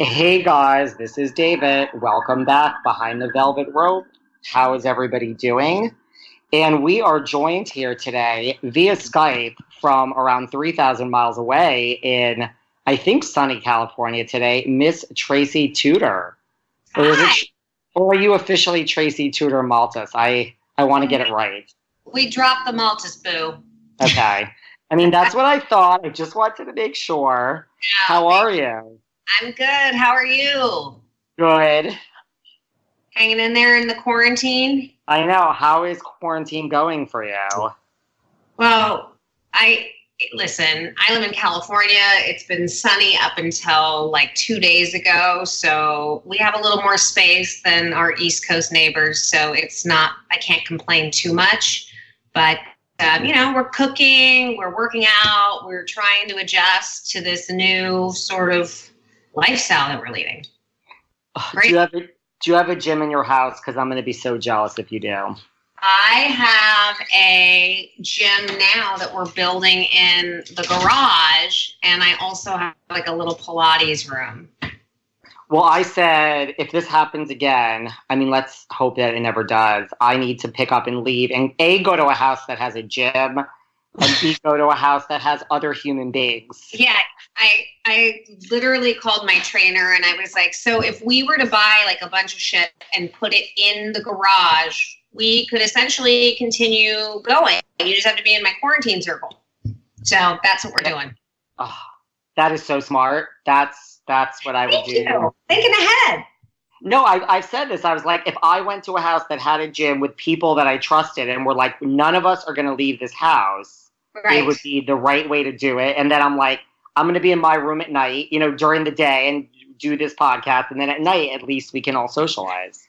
Hey guys, this is David. Welcome back behind the velvet rope. How is everybody doing? And we are joined here today via Skype from around 3,000 miles away in, I think, sunny California today, Miss Tracy Tutor. Or, is Hi. it, or are you officially Tracy Tutor Maltz? I, I want to get it right. We dropped the Maltz boo. Okay. I mean, that's what I thought. I just wanted to make sure. How are you? I'm good. How are you? Good. Hanging in there in the quarantine? I know. How is quarantine going for you? Well, I listen, I live in California. It's been sunny up until like two days ago. So we have a little more space than our East Coast neighbors. So it's not, I can't complain too much. But, um, you know, we're cooking, we're working out, we're trying to adjust to this new sort of lifestyle that we're leading. Do you have a, do you have a gym in your house? Because I'm going to be so jealous if you do. I have a gym now that we're building in the garage, and I also have like a little Pilates room. Well, I said if this happens again, I mean, let's hope that it never does. I need to pick up and leave and A, go to a house that has a gym, and B, go to a house that has other human beings. Yeah, I I literally called my trainer and I was like, so if we were to buy like a bunch of shit and put it in the garage, we could essentially continue going. You just have to be in my quarantine circle. So that's what we're doing. Oh, that is so smart. That's that's what I would Thank do. you. Thinking ahead. No, I, I've said this. I was like, if I went to a house that had a gym with people that I trusted and were like, none of us are going to leave this house, Right. it would be the right way to do it. And then I'm like, I'm going to be in my room at night, you know, during the day and do this podcast. And then at night, at least we can all socialize.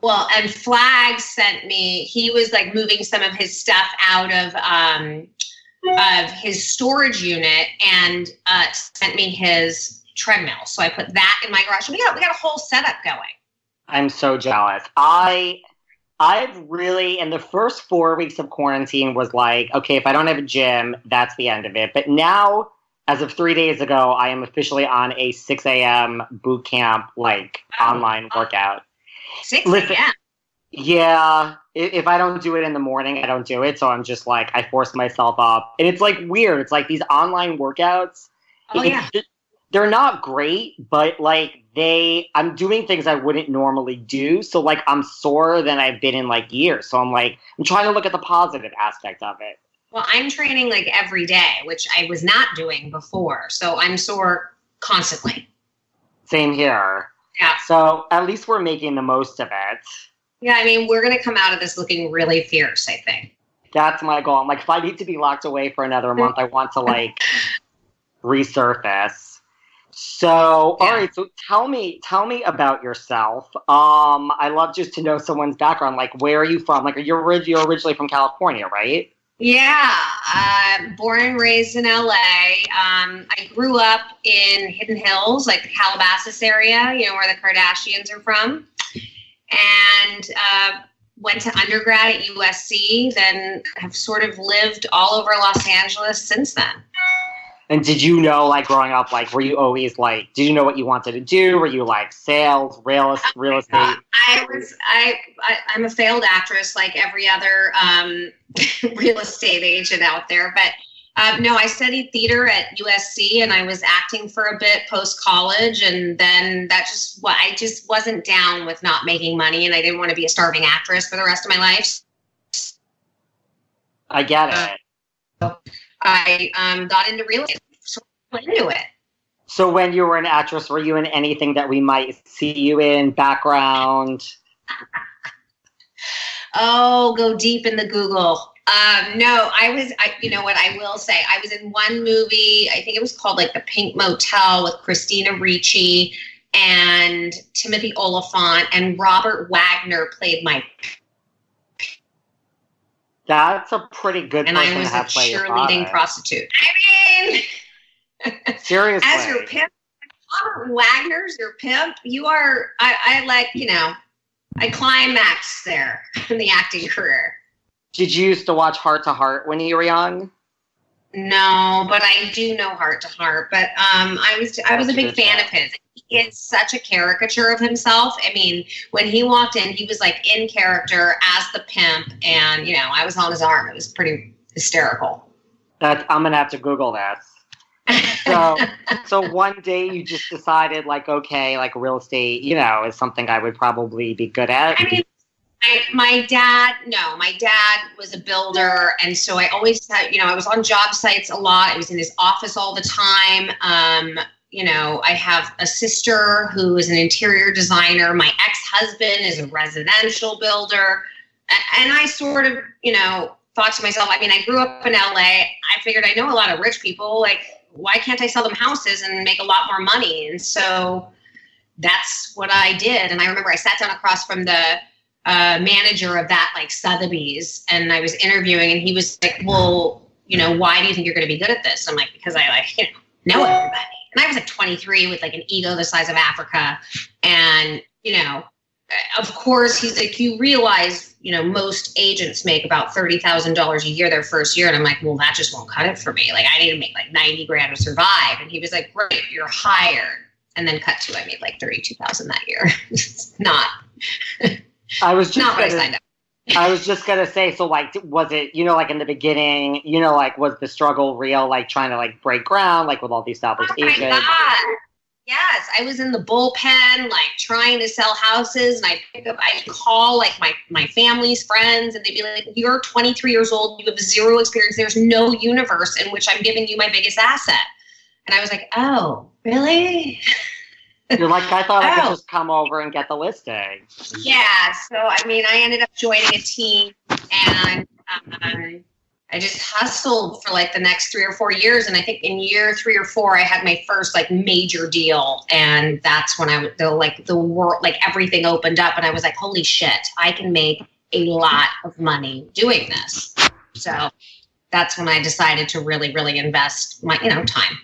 Well, and Flagg sent me. He was like moving some of his stuff out of um, of his storage unit and uh, sent me his treadmill. So I put that in my garage. We got we got a whole setup going. I'm so jealous. I I've really in the first four weeks of quarantine was like, okay, if I don't have a gym, that's the end of it. But now, as of three days ago, I am officially on a 6 a.m. boot camp like Oh. online workout. Six Listen- a.m. Yeah, if I don't do it in the morning, I don't do it. So I'm just like, I force myself up, and it's like weird. It's like these online workouts. Oh yeah. they're not great, but like they, I'm doing things I wouldn't normally do. So like I'm sore than I've been in like years. So I'm like, I'm trying to look at the positive aspect of it. Well, I'm training like every day, which I was not doing before. So I'm sore constantly. Same here. Yeah. So at least we're making the most of it. Yeah, I mean, we're gonna come out of this looking really fierce. I think. That's my goal. I'm like, if I need to be locked away for another month, I want to like resurface. So, all Yeah. right. So tell me, tell me about yourself. Um, I love just to know someone's background. Like, where are you from? Like, you're you're originally from California, right? Yeah, uh, born and raised in LA. Um, I grew up in Hidden Hills, like the Calabasas area, you know, where the Kardashians are from. And uh, went to undergrad at USC, then have sort of lived all over Los Angeles since then. And did you know, like growing up, like were you always like, did you know what you wanted to do? Were you like sales, real, real estate? I was, I, I am a failed actress, like every other um, real estate agent out there. But um, no, I studied theater at USC, and I was acting for a bit post college, and then that just what I just wasn't down with not making money, and I didn't want to be a starving actress for the rest of my life. I get it. Uh, I um, got into real estate, so into it. So when you were an actress, were you in anything that we might see you in? Background? oh, go deep in the Google. Um, no, I was, I, you know what I will say? I was in one movie, I think it was called like The Pink Motel with Christina Ricci and Timothy Olyphant, and Robert Wagner played my. That's a pretty good. And I was a cheerleading prostitute. I mean, seriously, as your pimp, Robert Wagner's your pimp. You are. I, I like you know. I climaxed there in the acting career. Did you used to watch Hart to Hart when you were young? No, but I do know Hart to Hart. But um, I was I was a big fan of his. He is such a caricature of himself. I mean, when he walked in, he was like in character as the pimp, and you know, I was on his arm. It was pretty hysterical. That I'm gonna have to Google that. so so one day you just decided like okay like real estate you know is something i would probably be good at i mean I, my dad no my dad was a builder and so i always had you know i was on job sites a lot i was in his office all the time um, you know i have a sister who is an interior designer my ex-husband is a residential builder and i sort of you know thought to myself i mean i grew up in la i figured i know a lot of rich people like why can't I sell them houses and make a lot more money? And so that's what I did. And I remember I sat down across from the uh, manager of that, like Sotheby's, and I was interviewing, and he was like, "Well, you know, why do you think you're going to be good at this?" I'm like, "Because I like you know, know everybody." And I was like 23 with like an ego the size of Africa, and you know, of course, he's like, you realize, you know, most agents make about thirty thousand dollars a year their first year, and I'm like, well, that just won't cut it for me. Like, I need to make like ninety grand to survive. And he was like, great, you're hired. And then cut to, I made like thirty-two thousand that year. it's not. I was just not what I signed up. I was just gonna say, so like, was it, you know, like in the beginning, you know, like was the struggle real, like trying to like break ground, like with all the oh established oh agents? God. Yes, I was in the bullpen, like trying to sell houses, and I pick up, I call like my my family's friends, and they'd be like, "You're 23 years old, you have zero experience. There's no universe in which I'm giving you my biggest asset." And I was like, "Oh, really?" You're like, I thought. I could oh. just come over and get the listing. Yeah, so I mean, I ended up joining a team, and um, I just hustled for like the next three or four years. And I think in year three or four, I had my first like major deal. And that's when I the like the world, like everything opened up. And I was like, holy shit, I can make a lot of money doing this. So that's when I decided to really, really invest my, you know, time.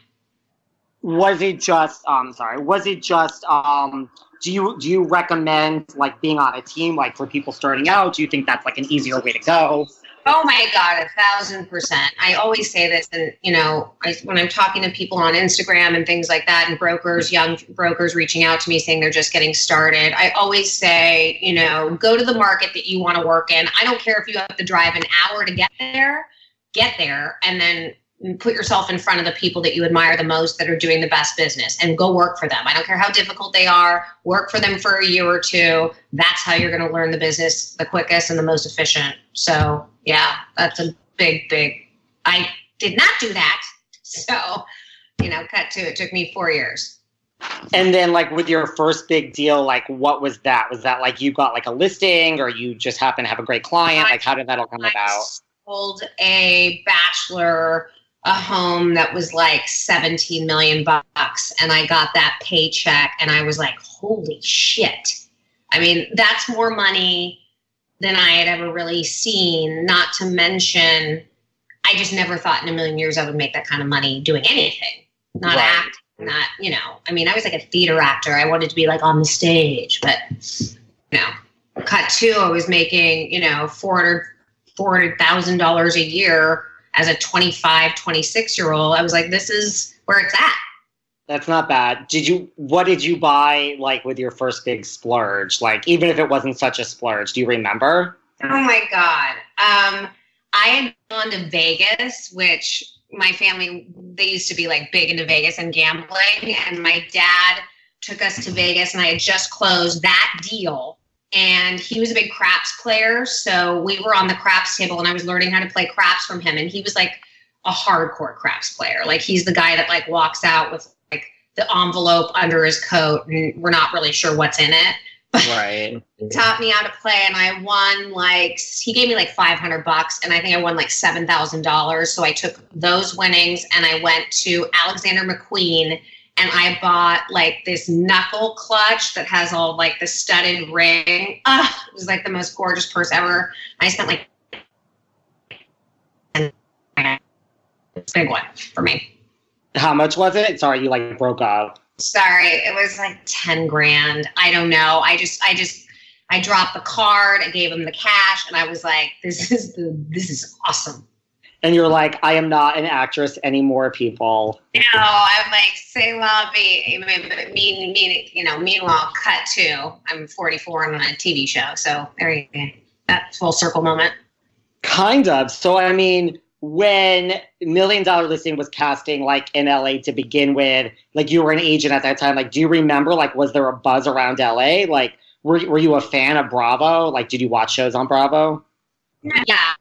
Was it just, um, sorry, was it just, um, do you do you recommend like being on a team like for people starting out do you think that's like an easier way to go Oh my God, a thousand percent. I always say this, and you know, I, when I'm talking to people on Instagram and things like that, and brokers, young brokers reaching out to me saying they're just getting started, I always say, you know, go to the market that you want to work in. I don't care if you have to drive an hour to get there, get there, and then put yourself in front of the people that you admire the most that are doing the best business and go work for them. I don't care how difficult they are, work for them for a year or two. That's how you're going to learn the business the quickest and the most efficient. So, yeah, that's a big, big. I did not do that. So, you know, cut to it took me four years. And then, like with your first big deal, like what was that? Was that like you got like a listing, or you just happen to have a great client? Like, how did that all come I about? Sold a bachelor a home that was like 17 million bucks and I got that paycheck and I was like, holy shit. I mean, that's more money than I had ever really seen, not to mention I just never thought in a million years I would make that kind of money doing anything, not Right. acting, not, you know, I mean, I was like a theater actor. I wanted to be like on the stage, but, you know, cut two, I was making, you know, 400 $400,000 a year as a 25, 26 year old. I was like, this is where it's at. That's not bad. Did you? What did you buy like with your first big splurge? Like even if it wasn't such a splurge, do you remember? Oh my God. Um, I had gone to Vegas, which my family, they used to be like big into Vegas and gambling. And my dad took us to Vegas, and I had just closed that deal. And he was a big craps player. So we were on the craps table, and I was learning how to play craps from him. And he was like a hardcore craps player. Like he's the guy that like walks out with like the envelope under his coat, and we're not really sure what's in it Right. taught me how to play and I won like he gave me like 500 bucks and I think I won like $7,000 so I took those winnings and I went to Alexander McQueen and I bought like this knuckle clutch that has all like the studded ring. Ah, it was like the most gorgeous purse ever. I spent like a big one for me. How much was it? Sorry, you like broke up. Sorry, it was like 10 grand. I don't know. I just, I just, I dropped the card. I gave him the cash, and I was like, "This is the, this is awesome." And you're like, I am not an actress anymore, people. No, I'm like, "Say la vie." Mean, mean, you know. Meanwhile, cut to I'm 44 and on a TV show. So there you go. That full circle moment. Kind of. So I mean, when Million Dollar Listing was casting like in LA to begin with, like you were an agent at that time. Like, do you remember? Like, was there a buzz around LA? Like, were were you a fan of Bravo? Like, did you watch shows on Bravo? Yeah.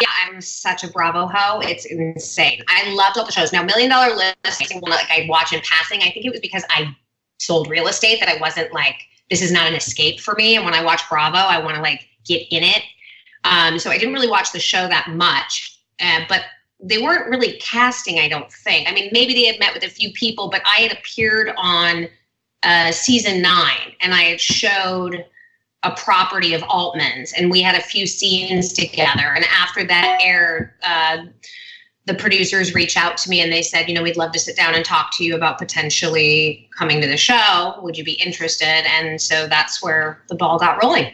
Yeah, I'm such a Bravo hoe. It's insane. I loved all the shows. Now, Million Dollar Listing, like I watch in passing. I think it was because I sold real estate that I wasn't like this is not an escape for me. And when I watch Bravo, I want to like get in it. Um, so I didn't really watch the show that much, uh, but they weren't really casting. I don't think. I mean, maybe they had met with a few people, but I had appeared on uh, season nine, and I had showed a property of Altman's, and we had a few scenes together. And after that aired, uh, the producers reached out to me and they said, you know, we'd love to sit down and talk to you about potentially coming to the show. Would you be interested? And so that's where the ball got rolling.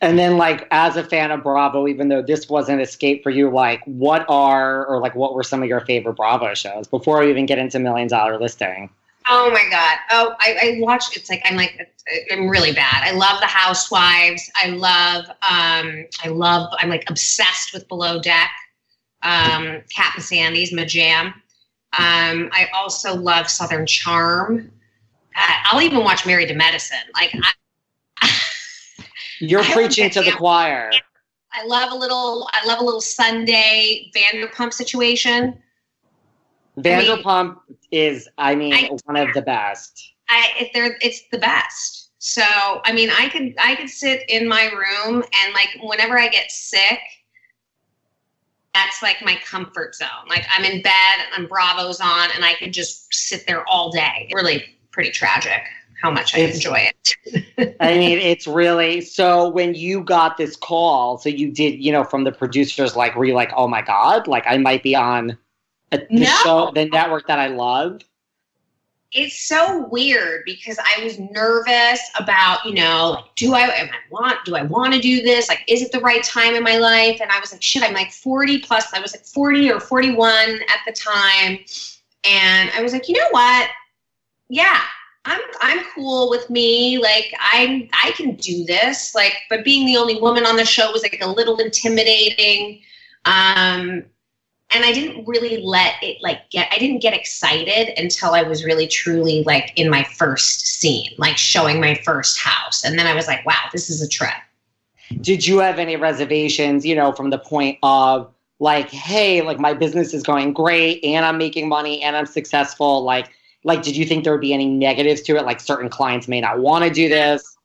And then, like, as a fan of Bravo, even though this wasn't escape for you, like, what are or like what were some of your favorite Bravo shows before we even get into Million Dollar Listing? Oh my god! Oh, I, I watch. It's like I'm like I'm really bad. I love the Housewives. I love. Um, I love. I'm like obsessed with Below Deck. Um, Captain Sandy's my jam. Um, I also love Southern Charm. Uh, I'll even watch Married to Medicine. Like I, You're I preaching to the choir. I love a little. I love a little Sunday Vanderpump situation. Vanderpump is, I mean, I- one of the best. I it's the best. So I mean, I could I could sit in my room and like whenever I get sick, that's like my comfort zone. Like I'm in bed and Bravo's on, and I could just sit there all day. Really pretty tragic how much I It's- enjoy it. I mean, it's really so when you got this call, so you did, you know, from the producers, like, were you like, oh my God, like I might be on a, the No. show, the network that I love? it's so weird because I was nervous about, you know, like, do I am I want do I want to do this? Like, is it the right time in my life? And I was like, shit, I'm like 40 plus. I was like 40 or 41 at the time. And I was like, you know what? Yeah, I'm I'm cool with me. Like I'm I can do this. Like, but being the only woman on the show was like a little intimidating. Um and I didn't really let it like get I didn't get excited until I was really truly like in my first scene, like showing my first house. And then I was like, wow, this is a trip. Did you have any reservations, you know, from the point of like, hey, like my business is going great and I'm making money and I'm successful? Like, like, did you think there would be any negatives to it? Like certain clients may not want to do this.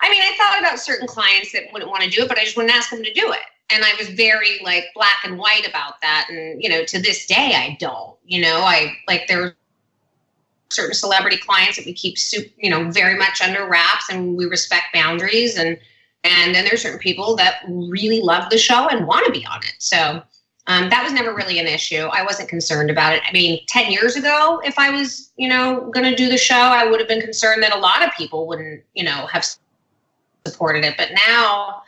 I mean, I thought about certain clients that wouldn't want to do it, but I just wouldn't ask them to do it. And I was very like black and white about that. And, you know, to this day, I don't, you know, I like there are certain celebrity clients that we keep, you know, very much under wraps and we respect boundaries. And And then there's certain people that really love the show and want to be on it. So um, that was never really an issue. I wasn't concerned about it. I mean, 10 years ago, if I was, you know, going to do the show, I would have been concerned that a lot of people wouldn't, you know, have supported it. But now,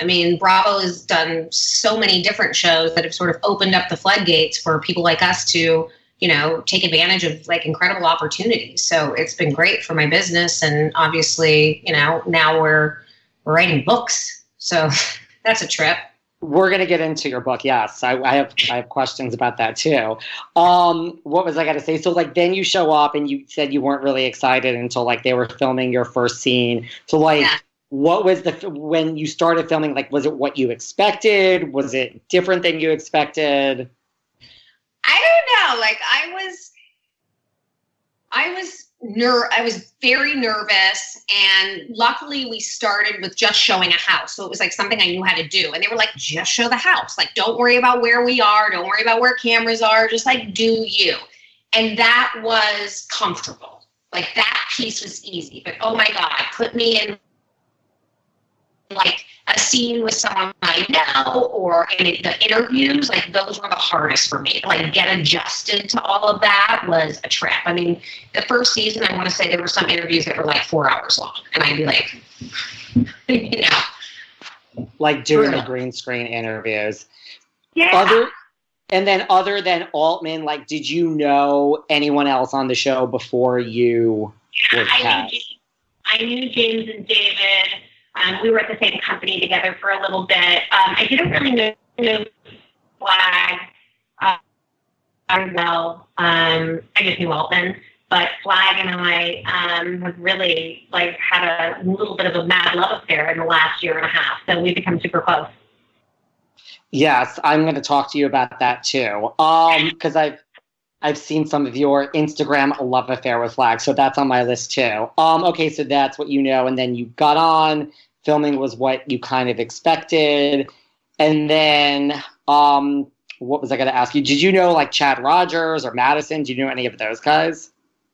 I mean, Bravo has done so many different shows that have sort of opened up the floodgates for people like us to, you know, take advantage of like incredible opportunities. So it's been great for my business. And obviously, you know, now we're, we're writing books. So that's a trip. We're gonna get into your book. Yes, I, I have I have questions about that too. Um, what was I gonna say? So like then you show up and you said you weren't really excited until like they were filming your first scene. So like. Yeah. What was the when you started filming? Like, was it what you expected? Was it different than you expected? I don't know. Like, I was, I was ner- I was very nervous and luckily we started with just showing a house. So it was like something I knew how to do. And they were like, just show the house. Like, don't worry about where we are. Don't worry about where cameras are. Just like do you. And that was comfortable. Like that piece was easy. But oh my God, put me in like a scene with someone I know or in the interviews, like those were the hardest for me. Like get adjusted to all of that was a trip. I mean, the first season, I want to say there were some interviews that were like four hours long, and I'd be like, you know, like doing the green screen interviews. Yeah. Other, and then other than Altman, like, did you know anyone else on the show before you were cast? I knew, I knew James and David. Um, we were at the same company together for a little bit. Um, I didn't really know, know Flagg. Uh, know. Um, I just knew Altman, but Flagg and I um, have really like had a little bit of a mad love affair in the last year and a half. So we've become super close. Yes, I'm going to talk to you about that too. Um, because I've I've seen some of your Instagram love affair with Flagg, so that's on my list too. Um, okay, so that's what you know, and then you got on. Filming was what you kind of expected, and then um, what was I going to ask you? Did you know like Chad Rogers or Madison? Do you know any of those guys?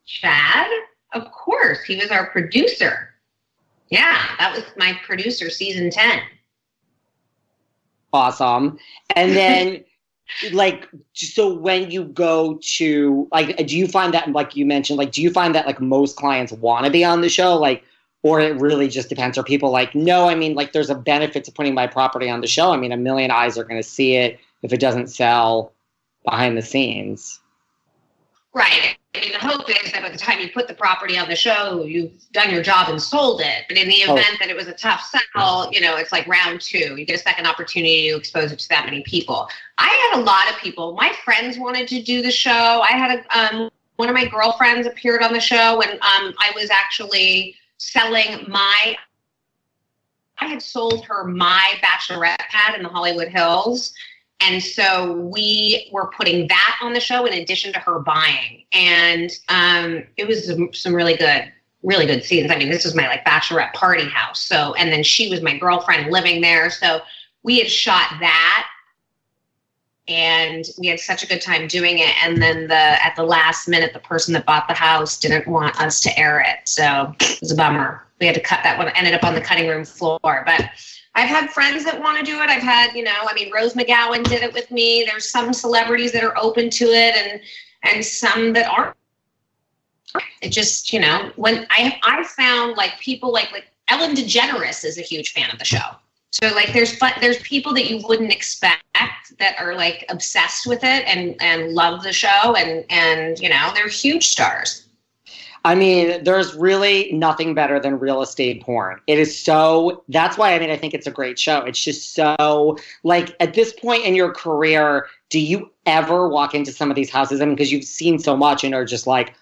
Chad, of course, he was our producer. Yeah, that was my producer, season ten. Awesome, and then. like so when you go to like do you find that like you mentioned like do you find that like most clients want to be on the show like or it really just depends are people like no i mean like there's a benefit to putting my property on the show i mean a million eyes are going to see it if it doesn't sell behind the scenes right I mean, the hope is that by the time you put the property on the show, you've done your job and sold it. But in the oh. event oh. that it was a tough sell, you know, it's like round two. You get a second opportunity to expose it to that many people. I had a lot of people. My friends wanted to do the show. I had a, um, one of my girlfriends appeared on the show when um, I was actually selling my. I had sold her my bachelorette pad in the Hollywood Hills and so we were putting that on the show in addition to her buying. And um, it was some, some really good, really good scenes. I mean, this was my like bachelorette party house. So, and then she was my girlfriend living there. So we had shot that and we had such a good time doing it and then the at the last minute the person that bought the house didn't want us to air it so it was a bummer we had to cut that one ended up on the cutting room floor but I've had friends that want to do it. I've had, you know, I mean, Rose McGowan did it with me. There's some celebrities that are open to it, and and some that aren't. It just, you know, when I I found like people like like Ellen DeGeneres is a huge fan of the show. So like there's fun, there's people that you wouldn't expect that are like obsessed with it and and love the show and and you know they're huge stars. I mean, there's really nothing better than real estate porn. It is so, that's why I mean, I think it's a great show. It's just so, like, at this point in your career, do you ever walk into some of these houses? I mean, because you've seen so much and are just like,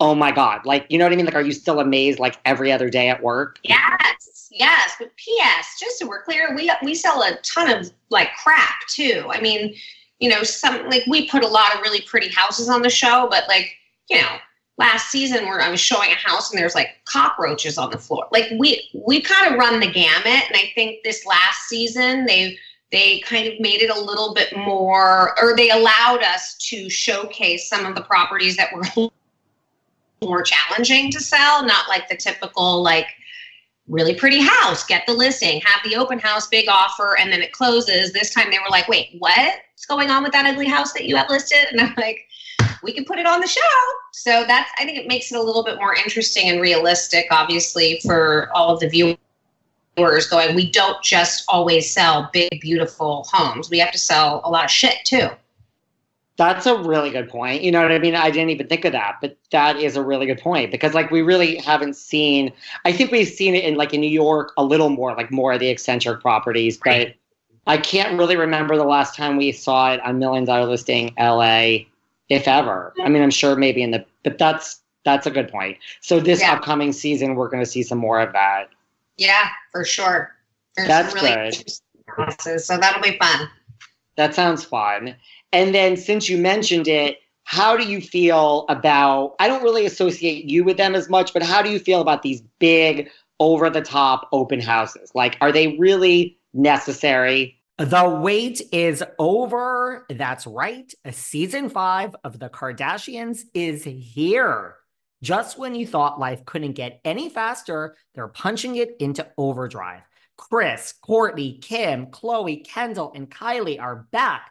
oh my God. Like, you know what I mean? Like, are you still amazed like every other day at work? Yes, yes. But P.S., just so we're clear, we, we sell a ton of like crap too. I mean, you know, some, like, we put a lot of really pretty houses on the show, but like, you know, last season where I was showing a house and there's like cockroaches on the floor. Like we we kind of run the gamut, and I think this last season they they kind of made it a little bit more, or they allowed us to showcase some of the properties that were more challenging to sell, not like the typical like really pretty house, get the listing, have the open house, big offer, and then it closes. This time they were like, wait, what's going on with that ugly house that you have listed? And I'm like, we can put it on the show. So that's, I think it makes it a little bit more interesting and realistic, obviously, for all of the viewers going, we don't just always sell big, beautiful homes. We have to sell a lot of shit too. That's a really good point. You know what I mean? I didn't even think of that, but that is a really good point because like we really haven't seen I think we've seen it in like in New York a little more, like more of the eccentric properties, but I can't really remember the last time we saw it on Million Dollar Listing LA, if ever. I mean I'm sure maybe in the but that's that's a good point. So this yeah. upcoming season we're gonna see some more of that. Yeah, for sure. There's that's really good. So that'll be fun. That sounds fun. And then since you mentioned it, how do you feel about I don't really associate you with them as much, but how do you feel about these big over the top open houses? Like are they really necessary? The wait is over. That's right. Season 5 of The Kardashians is here. Just when you thought life couldn't get any faster, they're punching it into overdrive. Kris, Courtney, Kim, Khloé, Kendall, and Kylie are back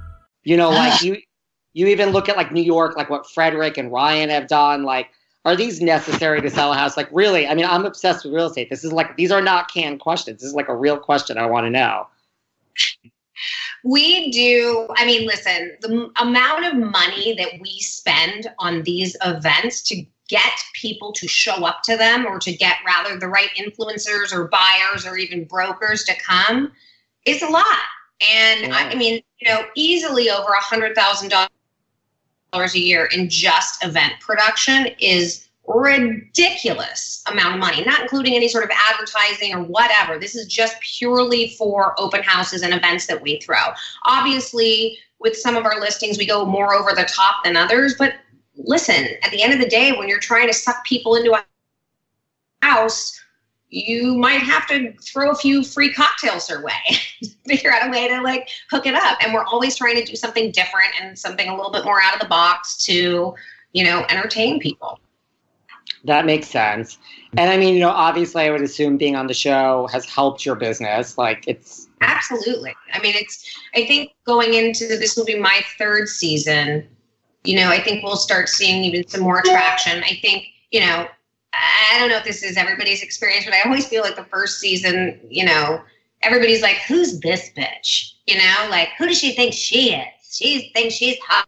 You know, like you you even look at like New York, like what Fredrik and Ryan have done. Like, are these necessary to sell a house? Like, really? I mean, I'm obsessed with real estate. This is like these are not canned questions. This is like a real question I want to know. We do. I mean, listen, the amount of money that we spend on these events to get people to show up to them or to get rather the right influencers or buyers or even brokers to come is a lot. And yeah. I, I mean, you know, easily over a hundred thousand dollars a year in just event production is ridiculous amount of money, not including any sort of advertising or whatever. This is just purely for open houses and events that we throw. Obviously, with some of our listings, we go more over the top than others, but listen, at the end of the day, when you're trying to suck people into a house, you might have to throw a few free cocktails their way, figure out a way to like hook it up. And we're always trying to do something different and something a little bit more out of the box to, you know, entertain people. That makes sense. And I mean, you know, obviously, I would assume being on the show has helped your business. Like, it's absolutely. I mean, it's, I think going into this will be my third season. You know, I think we'll start seeing even some more traction. I think, you know, I don't know if this is everybody's experience, but I always feel like the first season, you know, everybody's like, "Who's this bitch?" You know, like, who does she think she is? She thinks she's hot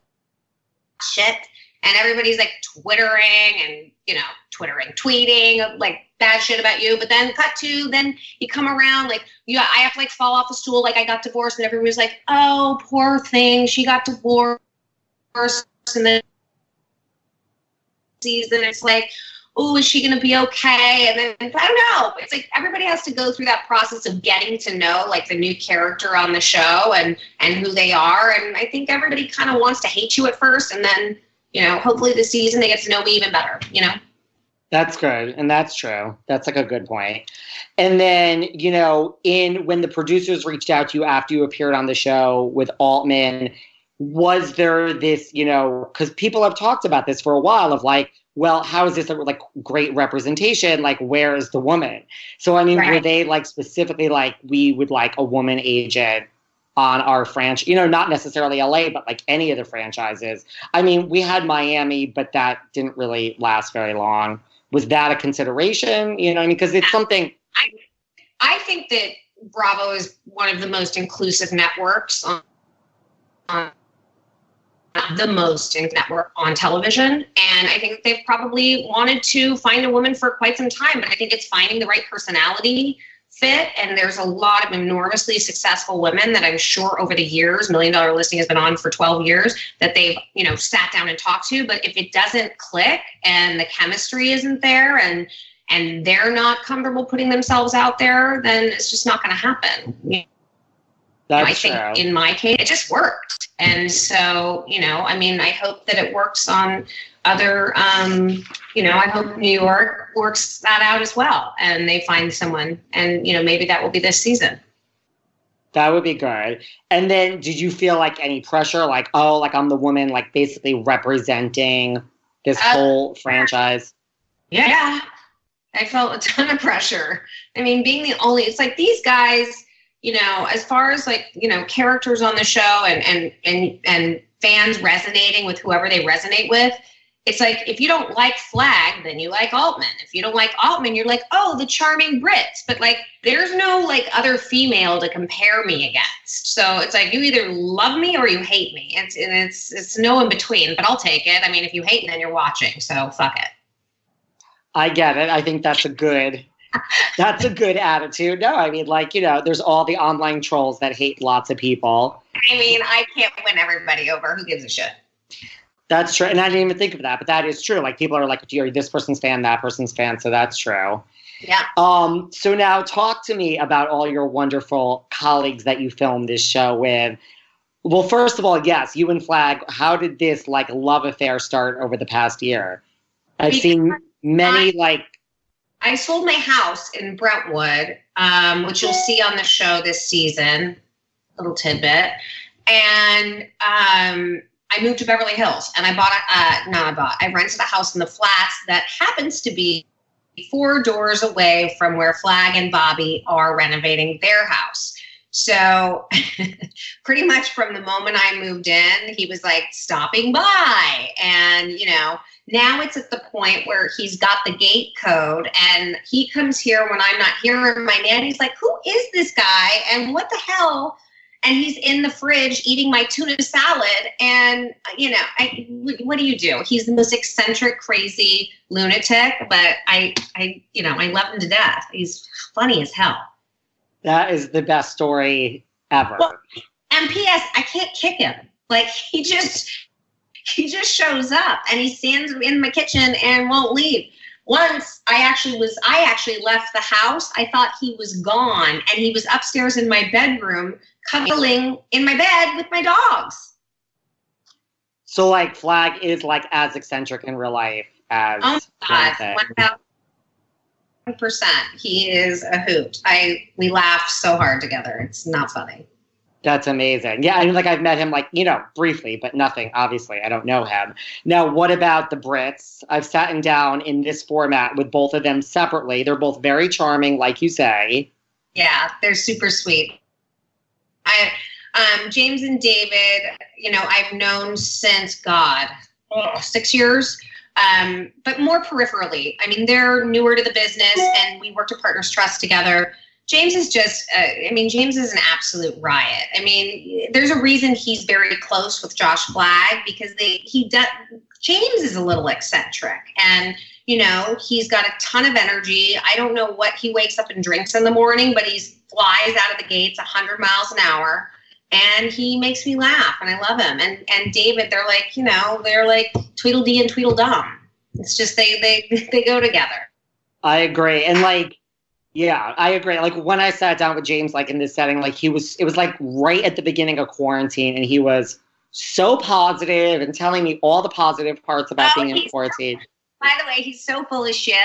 shit, and everybody's like twittering and you know, twittering, tweeting like bad shit about you. But then cut to then you come around like, yeah, I have to like fall off the stool, like I got divorced, and everybody's like, "Oh, poor thing, she got divorced," and then season it's like oh, is she going to be okay? And then I don't know. It's like everybody has to go through that process of getting to know like the new character on the show and and who they are. And I think everybody kind of wants to hate you at first, and then you know, hopefully the season they get to know me even better. You know. That's good, and that's true. That's like a good point. And then you know, in when the producers reached out to you after you appeared on the show with Altman, was there this you know because people have talked about this for a while of like well, how is this a like great representation? Like, where is the woman? So, I mean, right. were they like specifically like we would like a woman agent on our franchise? You know, not necessarily LA, but like any of the franchises. I mean, we had Miami, but that didn't really last very long. Was that a consideration? You know, I mean, because it's something. I, I think that Bravo is one of the most inclusive networks on, on the most network on television. And I think they've probably wanted to find a woman for quite some time, but I think it's finding the right personality fit. And there's a lot of enormously successful women that I'm sure over the years, Million Dollar Listing has been on for 12 years, that they've, you know, sat down and talked to. But if it doesn't click and the chemistry isn't there and and they're not comfortable putting themselves out there, then it's just not going to happen. You That's I think true. in my case, it just worked. And so, you know, I mean, I hope that it works on other, um, you know, I hope New York works that out as well and they find someone. And, you know, maybe that will be this season. That would be good. And then did you feel like any pressure? Like, oh, like I'm the woman, like basically representing this Uh, whole franchise? Yeah. I felt a ton of pressure. I mean, being the only, it's like these guys, you know, as far as like, you know, characters on the show and, and, and, and fans resonating with whoever they resonate with, it's like if you don't like Flagg, then you like Altman. If you don't like Altman, you're like, oh, the charming Brits. But like, there's no like other female to compare me against. So it's like you either love me or you hate me. It's and it's it's no in between. But I'll take it. I mean, if you hate, then you're watching. So fuck it. I get it. I think that's a good that's a good attitude. No, I mean like, you know, there's all the online trolls that hate lots of people. I mean, I can't win everybody over. Who gives a shit? That's true. And I didn't even think of that, but that is true. Like people are like, you're this person's fan, that person's fan. So that's true. Yeah. Um, so now talk to me about all your wonderful colleagues that you filmed this show with. Well, first of all, yes, you and Flagg, how did this like love affair start over the past year? I've Because seen many like I sold my house in Brentwood, um, which you'll see on the show this season. Little tidbit. And um, I moved to Beverly Hills and I bought a, uh, I bought, I rented a house in the flats that happens to be four doors away from where Flagg and Bobby are renovating their house. So pretty much from the moment I moved in, he was like stopping by and, you know, now it's at the point where he's got the gate code and he comes here when I'm not here. And my nanny's like, Who is this guy? And what the hell? And he's in the fridge eating my tuna salad. And, you know, I, what do you do? He's the most eccentric, crazy lunatic, but I, I, you know, I love him to death. He's funny as hell. that is the best story ever. Well- And P.S. I can't kick him. Like he just he just shows up and he stands in my kitchen and won't leave. Once I actually was I actually left the house. I thought he was gone and he was upstairs in my bedroom cuddling in my bed with my dogs. so like Flagg is like as eccentric in real life as Oh my god, one thousand percent. He is a hoot. I we laugh so hard together. It's not funny. That's amazing. Yeah, I mean, like I've met him, like you know, briefly, but nothing. Obviously, I don't know him. Now, what about the Brits? I've sat down in this format with both of them separately. They're both very charming, like you say. Yeah, they're super sweet. I um, James and David, you know, I've known since God, oh, six years, um, but more peripherally. I mean, they're newer to the business, and we worked at Partners Trust together. James is just, uh, I mean, James is an absolute riot. I mean, there's a reason he's very close with Josh Flagg because they he does. James is a little eccentric, and you know, he's got a ton of energy. I don't know what he wakes up and drinks in the morning, but he flies out of the gates 100 miles an hour and he makes me laugh and I love him. And and David, they're like, you know, they're like Tweedledee and Tweedledum. It's just they they they go together. I agree, and like, yeah, I agree. Like when I sat down with James, like in this setting, like he was, it was like right at the beginning of quarantine, and he was so positive and telling me all the positive parts about Oh, being in quarantine. By the way, he's so full of shit.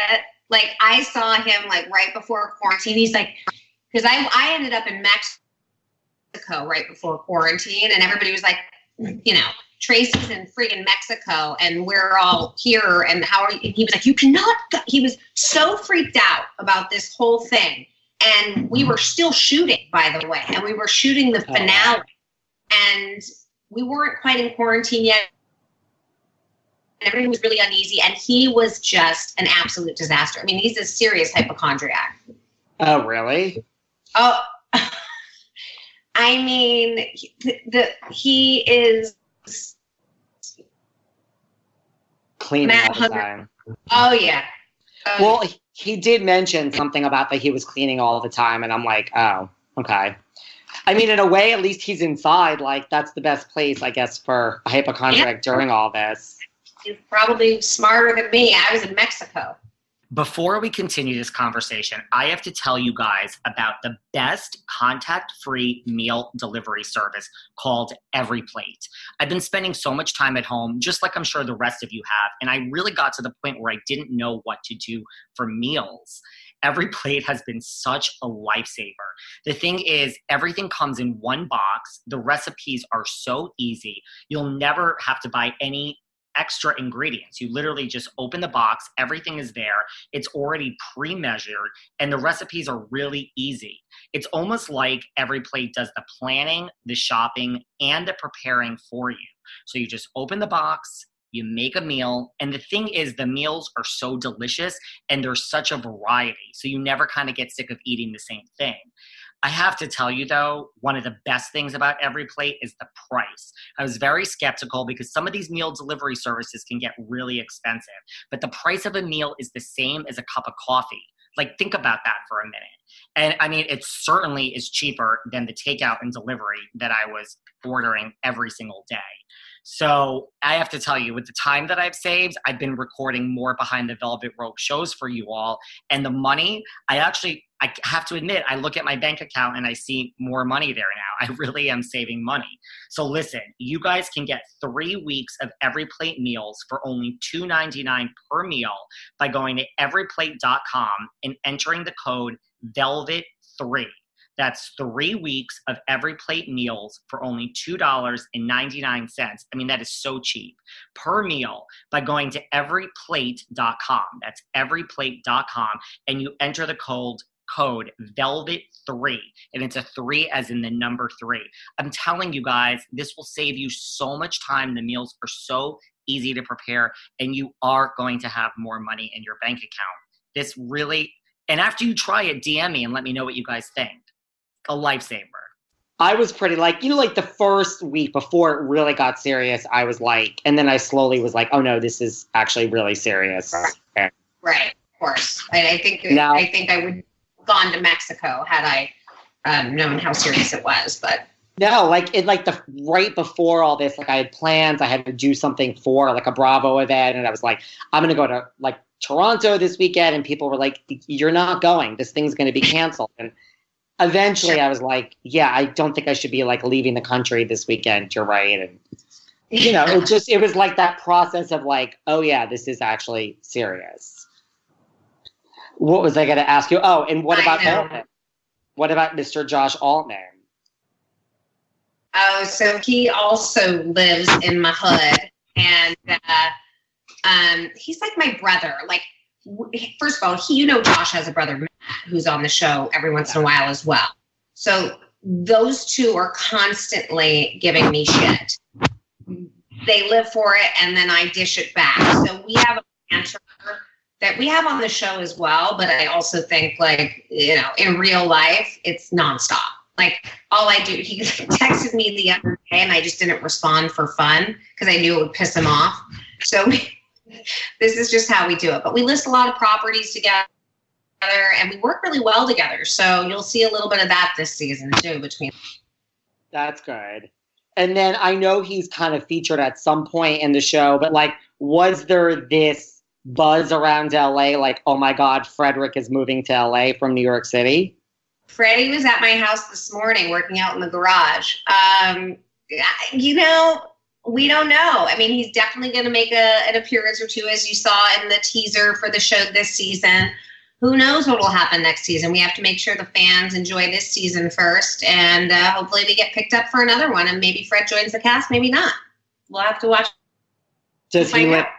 Like I saw him like right before quarantine. He's like, because I I ended up in Mexico right before quarantine, and everybody was like, you know, Tracy's in friggin' Mexico, and we're all here. And how are you? And he was like, you cannot. Go. He was so freaked out about this whole thing, and we were still shooting, by the way, and we were shooting the Oh, finale, and we weren't quite in quarantine yet everything was really uneasy and he was just an absolute disaster i mean he's a serious hypochondriac Oh, really? oh i mean the, the he is cleaning all the time. Oh yeah. Oh, Well, he- he did mention something about that he was cleaning all the time, and I'm like, oh, okay. I mean, in a way, at least he's inside. Like, that's the best place, I guess, for a hypochondriac during all this. he's probably smarter than me. I was in Mexico. Before we continue this conversation, I have to tell you guys about the best contact free meal delivery service called EveryPlate. I've been spending so much time at home, just like I'm sure the rest of you have, and I really got to the point where I didn't know what to do for meals. EveryPlate has been such a lifesaver. The thing is, everything comes in one box. The recipes are so easy. You'll never have to buy any extra ingredients. You literally just open the box, everything is there. It's already pre measured, and the recipes are really easy. It's almost like EveryPlate does the planning, the shopping, and the preparing for you. So you just open the box, you make a meal, and the thing is, the meals are so delicious and there's such a variety. So you never kind of get sick of eating the same thing. I have to tell you though, one of the best things about EveryPlate is the price. I was very skeptical because some of these meal delivery services can get really expensive, but the price of a meal is the same as a cup of coffee. Like, think about that for a minute. And I mean, it certainly is cheaper than the takeout and delivery that I was ordering every single day. So I have to tell you, with the time that I've saved, I've been recording more behind the velvet rope shows for you all. And the money, I actually, I have to admit, I look at my bank account and I see more money there now. I really am saving money. So listen, you guys can get three weeks of EveryPlate meals for only $2.99 per meal by going to everyplate.com and entering the code velvet3 that's three weeks of EveryPlate meals for only $2.99. I mean, that is so cheap per meal by going to everyplate.com. That's everyplate.com. And you enter the code code velvet3 and it's a 3 as in the number 3 i'm telling you guys this will save you so much time the meals are so easy to prepare and you are going to have more money in your bank account this really and after you try it dm me and let me know what you guys think a lifesaver. I was pretty like, you know, like the first week before it really got serious, I was like, and then I slowly was like, oh no, this is actually really serious. And Right, of course. I, I think Now- I think I would have gone to Mexico had I um, known how serious it was. But No, like it, like the right before all this, like I had plans. I had to do something for like a Bravo event, and I was like, I'm gonna go to like Toronto this weekend, and people were like, You're not going. This thing's gonna be canceled. And eventually, I was like, Yeah, I don't think I should be like leaving the country this weekend. You're right, and you know, it just it was like that process of like, Oh yeah, this is actually serious. What was I gonna ask you? Oh, and what about. Altman? What about Mr. Josh Altman? Oh, so he also lives in my hood, and uh, um, he's like my brother. Like, first of all, he, you know, Josh has a brother Matt, who's on the show every once in a while as well. So those two are constantly giving me shit. They live for it, and then I dish it back. So we have a banter that we have on the show as well. But I also think, like, you know, in real life, it's nonstop. Like all I do, he texted me the other day and I just didn't respond for fun because I knew it would piss him off. So this is just how we do it. But we list a lot of properties together and we work really well together. So you'll see a little bit of that this season too between That's good. And then I know he's kind of featured at some point in the show, but like, was there this buzz around LA? Like, oh my God, Fredrik is moving to LA from New York City? Freddie was at my house this morning working out in the garage. Um, you know, we don't know. I mean, he's definitely going to make a, an appearance or two, as you saw in the teaser for the show this season. Who knows what will happen next season? We have to make sure the fans enjoy this season first, and uh, hopefully we get picked up for another one. And maybe Fred joins the cast, maybe not. We'll have to watch. Does he live? out.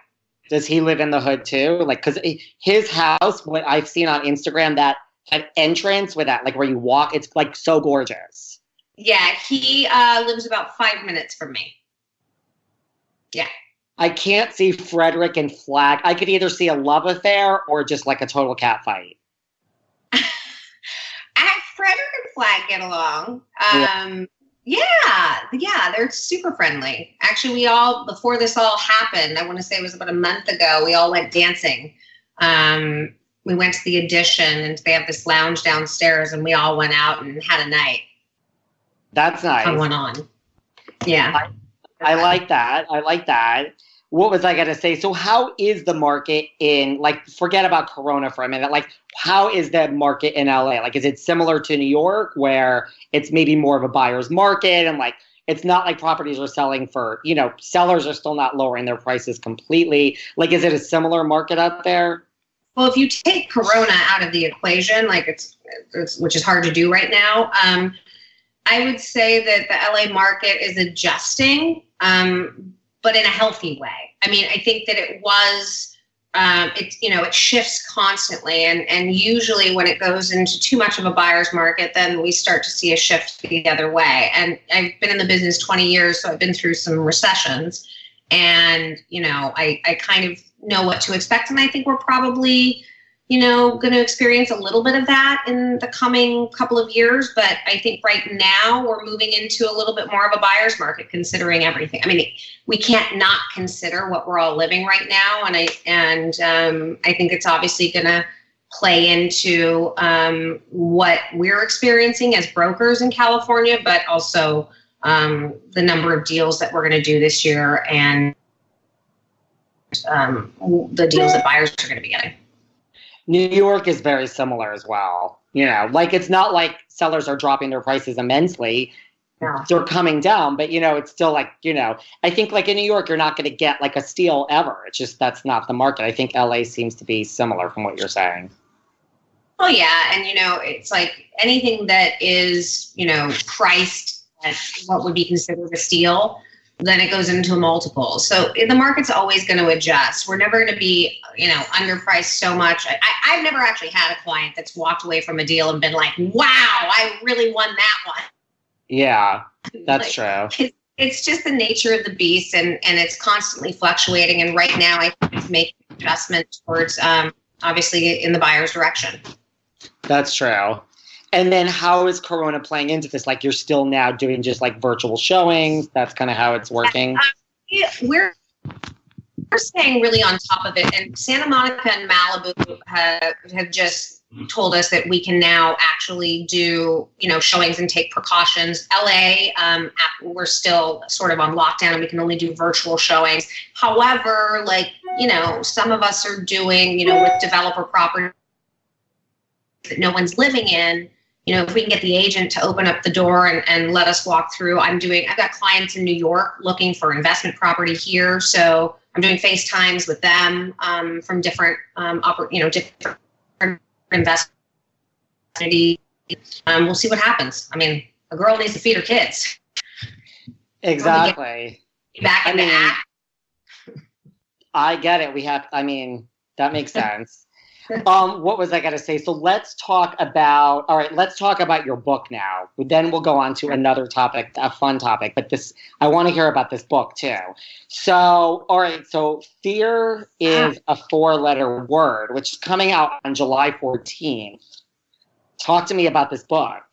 Does he live in the hood too? Like, because his house, what I've seen on Instagram, that that entrance with that, like where you walk, it's like so gorgeous. Yeah, he uh, lives about five minutes from me. Yeah. I can't see Fredrik and Flagg. I could either see a love affair or just like a total cat fight. I, Fredrik and Flagg get along. Yeah. Um, Yeah, yeah, they're super friendly. Actually, we all before this all happened, I want to say it was about a month ago. We all went dancing. Um, we went to the Edition, and they have this lounge downstairs, and we all went out and had a night. That's nice. I went on. Yeah, I, like that. I like that. What was I going to say? So, how is the market in, like, forget about Corona for a minute. Like, how is the market in LA? Like, is it similar to New York where it's maybe more of a buyer's market and, like, it's not like properties are selling for, you know, sellers are still not lowering their prices completely. Like, is it a similar market out there? Well, if you take Corona out of the equation, like it's, it's which is hard to do right now, um, I would say that the LA market is adjusting, um, but in a healthy way. I mean, I think that it was, um, it you know, it shifts constantly, and and usually when it goes into too much of a buyer's market, then we start to see a shift the other way. And I've been in the business 20 years, so I've been through some recessions, and you know, I I kind of know what to expect. And I think we're probably, you know, going to experience a little bit of that in the coming couple of years. But I think right now we're moving into a little bit more of a buyer's market, considering everything. I mean, we can't not consider what we're all living right now, and I and um, I think it's obviously going to play into um, what we're experiencing as brokers in California, but also um, the number of deals that we're going to do this year and um, the deals that buyers are going to be getting. New York is very similar as well. You know, like it's not like sellers are dropping their prices immensely. Yeah. They're coming down, but you know, it's still like, you know, I think like in New York, you're not going to get like a steal ever. It's just that's not the market. I think LA seems to be similar from what you're saying. Oh yeah, and you know, it's like anything that is, you know, priced at what would be considered a steal, then it goes into a multiple. So the market's always going to adjust. We're never going to be, you know, underpriced so much. I, I've never actually had a client that's walked away from a deal and been like, "Wow, I really won that one." Yeah, that's Like, true. It's, it's just the nature of the beast, and and it's constantly fluctuating. And right now, I think it's making adjustment towards, um, obviously, in the buyer's direction. That's true. And then how is Corona playing into this? Like you're still now doing just like virtual showings. That's kind of how it's working. Yeah, we're we're staying really on top of it, and Santa Monica and Malibu have have just told us that we can now actually do you know showings and take precautions. LA, um, we're still sort of on lockdown, and we can only do virtual showings. However, like you know, some of us are doing you know with developer property that no one's living in you know, if we can get the agent to open up the door and, and let us walk through, I'm doing, I've got clients in New York looking for investment property here. So I'm doing FaceTimes with them um, from different, um, oper- you know, different investment. Um, we'll see what happens. I mean, a girl needs to feed her kids. Exactly. Back in I the mean, act. I get it. We have. I mean, that makes sense. Um, what was I going to say? So let's talk about. All right, let's talk about your book now. Then we'll go on to another topic, a fun topic. But this, I want to hear about this book too. So, all right. So, fear is a four-letter word, which is coming out on July 14th. Talk to me about this book.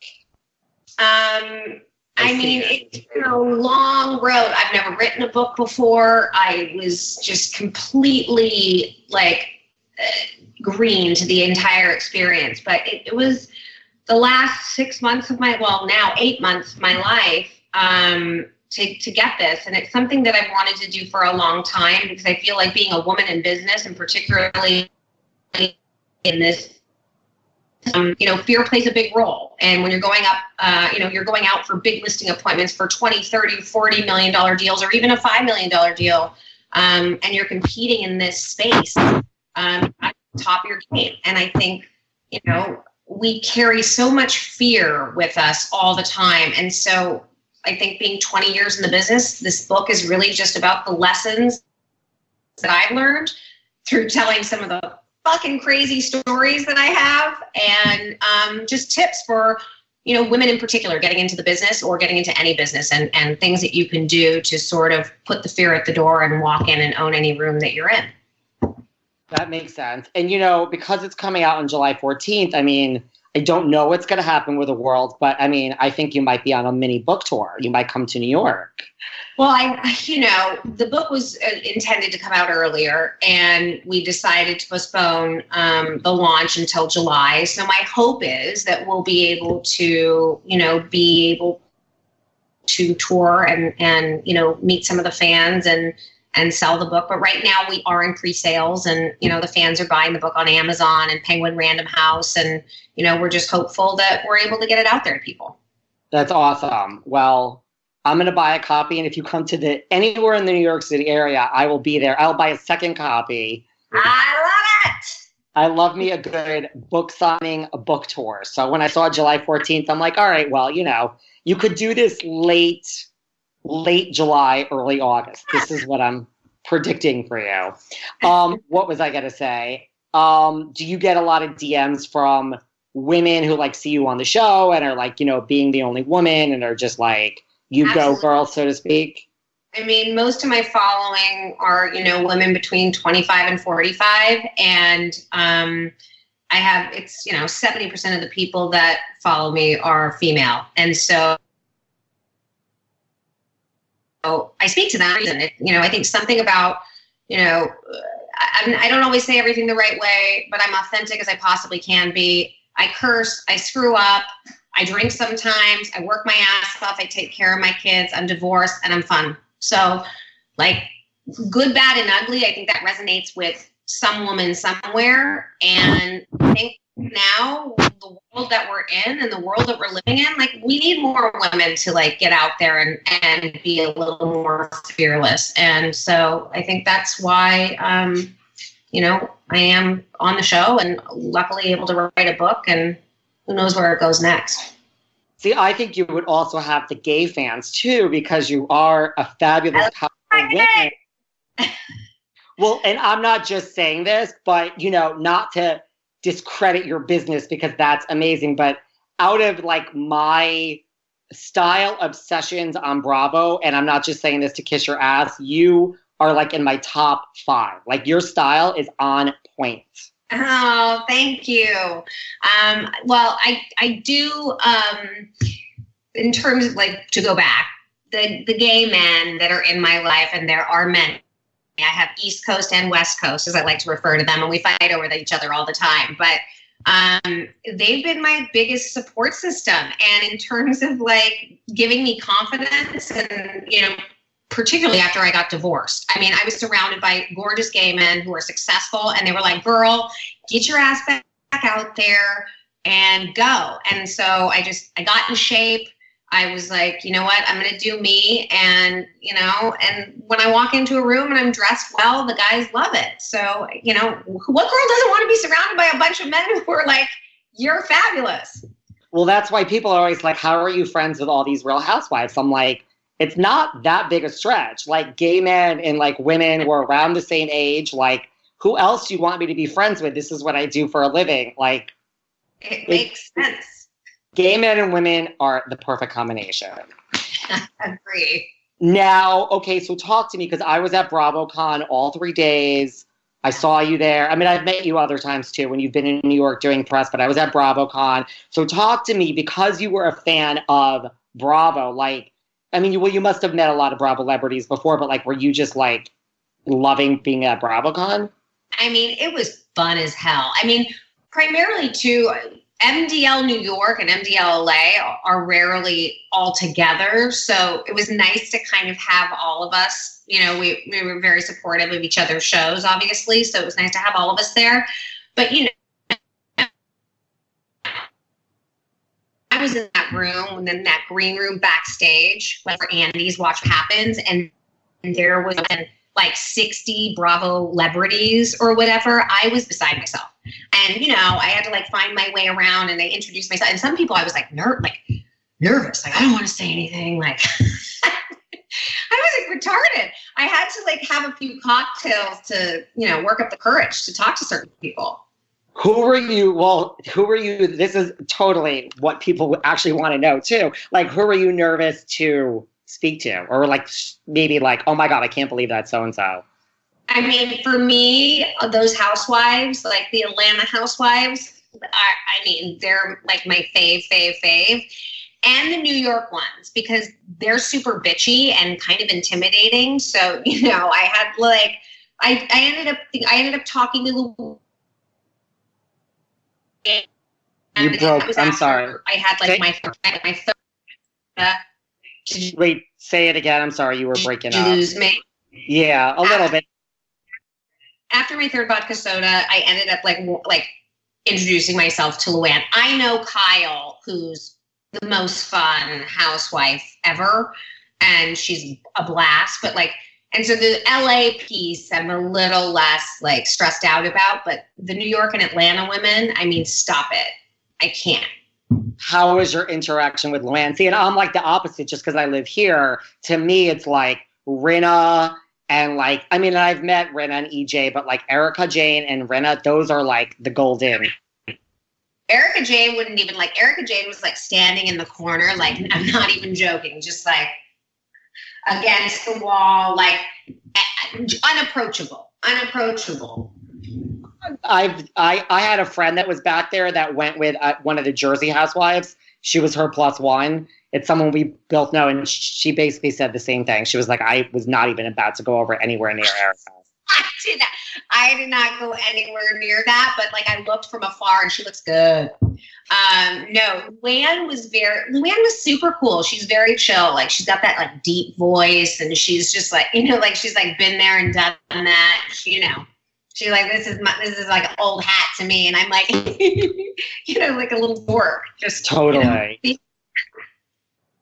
Um, I mean, it's been a long road. I've never written a book before. I was just completely like green to the entire experience. But it, it was the last six months of my, well, now eight months of my life um, to, to get this. And it's something that I've wanted to do for a long time because I feel like being a woman in business and particularly in this um, you know, fear plays a big role. And when you're going up, uh, you know, you're going out for big listing appointments for 20, 30, 40 million dollar deals or even a $5 million deal. Um, and you're competing in this space um, the top of your game. And I think, you know, we carry so much fear with us all the time. And so I think being 20 years in the business, this book is really just about the lessons that I've learned through telling some of the fucking crazy stories that I have and um, just tips for you know women in particular getting into the business or getting into any business and and things that you can do to sort of put the fear at the door and walk in and own any room that you're in. That makes sense. And you know, because it's coming out on July 14th, I mean, I don't know what's going to happen with the world, but I mean, I think you might be on a mini book tour. You might come to New York. Well, I, you know, the book was uh, intended to come out earlier, and we decided to postpone um, the launch until July. So my hope is that we'll be able to, you know, be able to tour and and you know meet some of the fans and and sell the book. But right now we are in pre-sales, and you know the fans are buying the book on Amazon and Penguin Random House, and you know we're just hopeful that we're able to get it out there to people. That's awesome. Well, I'm going to buy a copy, and if you come to the anywhere in the New York City area, I will be there. I'll buy a second copy. I love it. I love me a good book signing, a book tour. So when I saw July 14th, I'm like, all right, well, you know, you could do this late late July, early August. This is what I'm predicting for you. Um, what was I going to say? Um, do you get a lot of DMs from women who like see you on the show and are like, you know, being the only woman and are just like, you Absolutely. go girl, so to speak? I mean, most of my following are, you know, women between 25 and 45. And um, I have, it's, you know, 70% of the people that follow me are female. And so I speak to them. And, you know, I think something about, you know, I, I don't always say everything the right way, but I'm authentic as I possibly can be. I curse, I screw up, I drink sometimes, I work my ass off, I take care of my kids, I'm divorced, and I'm fun. So, like, good, bad, and ugly, I think that resonates with some woman somewhere. And I think now the world that we're in and the world that we're living in like we need more women to like get out there and and be a little more fearless. And so i think that's why um you know i am on the show and luckily able to write a book and who knows where it goes next. See i think you would also have the gay fans too because you are a fabulous woman. well and i'm not just saying this but you know not to discredit your business because that's amazing. But out of like my style obsessions on Bravo, and I'm not just saying this to kiss your ass, you are like in my top five. Like your style is on point. Oh, thank you. Um, well, I I do um, in terms of like to go back the the gay men that are in my life, and there are men I have East Coast and West Coast, as I like to refer to them, and we fight over each other all the time. But um, they've been my biggest support system. And in terms of like giving me confidence and, you know, particularly after I got divorced. I mean, I was surrounded by gorgeous gay men who were successful, and they were like, girl, get your ass back out there and go. And so I just, I got in shape. I was like, you know what, I'm going to do me. And, you know, and when I walk into a room and I'm dressed well, the guys love it. So, you know, what girl doesn't want to be surrounded by a bunch of men who are like, you're fabulous? Well, that's why people are always like, how are you friends with all these real housewives? I'm like, it's not that big a stretch. Like gay men and like women were around the same age. Like, who else do you want me to be friends with? This is what I do for a living. Like, it makes sense gay men and women are the perfect combination. Agree. Now, okay, so talk to me because I was at BravoCon all three days. I saw you there. I mean, I've met you other times too when you've been in New York doing press, but I was at BravoCon. So talk to me because you were a fan of Bravo. Like, I mean, you, well, you must have met a lot of Bravo celebrities before, but like, were you just like loving being at BravoCon? I mean, it was fun as hell. I mean, primarily too MDL New York and MDL LA are rarely all together. So it was nice to kind of have all of us. You know, we, we were very supportive of each other's shows, obviously. So it was nice to have all of us there. But, you know, I was in that room and then that green room backstage where Andy's watch happens. And, there was like 60 Bravo celebrities or whatever, I was beside myself. And, you know, I had to like find my way around and they introduced myself. And some people I was like, ner- like nervous. Like, I don't want to say anything. Like, I was like retarded. I had to like have a few cocktails to, you know, work up the courage to talk to certain people. Who were you? Well, who were you? This is totally what people actually want to know too. Like, who were you nervous to speak to or like maybe like oh my god i can't believe that so and so i mean for me those housewives like the atlanta housewives I, I mean, they're like my fave, fave, fave. And the New York ones because they're super bitchy and kind of intimidating. So, you know, I had like I, I ended up I ended up talking to the You broke- I'm sorry. I had like my my. Uh, you, Wait, say it again. I'm sorry, you were breaking up. lose me? Yeah, a little uh, bit. after my third vodka soda, I ended up like like introducing myself to Luann. I know Kyle, who's the most fun housewife ever, and she's a blast. But like, and so the LA piece, I'm a little less like stressed out about. But the New York and Atlanta women, I mean, stop it. I can't. How was your interaction with? See, and I'm like the opposite just because I live here. To me, it's like Rinna and like, I mean, I've met Rinna and EJ, but like Erika Jayne and Rinna, those are like the golden. Erika Jayne wouldn't even like Erika Jayne was like standing in the corner, like I'm not even joking, just like against the wall, like unapproachable, unapproachable. I've I I had a friend that was back there that went with uh, one of the Jersey housewives. She was her plus one. It's someone we both know, and she basically said the same thing. She was like, I was not even about to go over anywhere near Erika. I did not, I did not go anywhere near that, but like I looked from afar and she looks good. Um, no, Luann was very Luann was super cool. She's very chill. Like she's got that like deep voice and she's just like, you know, like she's like been there and done that. You know. She's like, this is my this is like an old hat to me. And I'm like, you know, like a little dork. Just you know. Totally.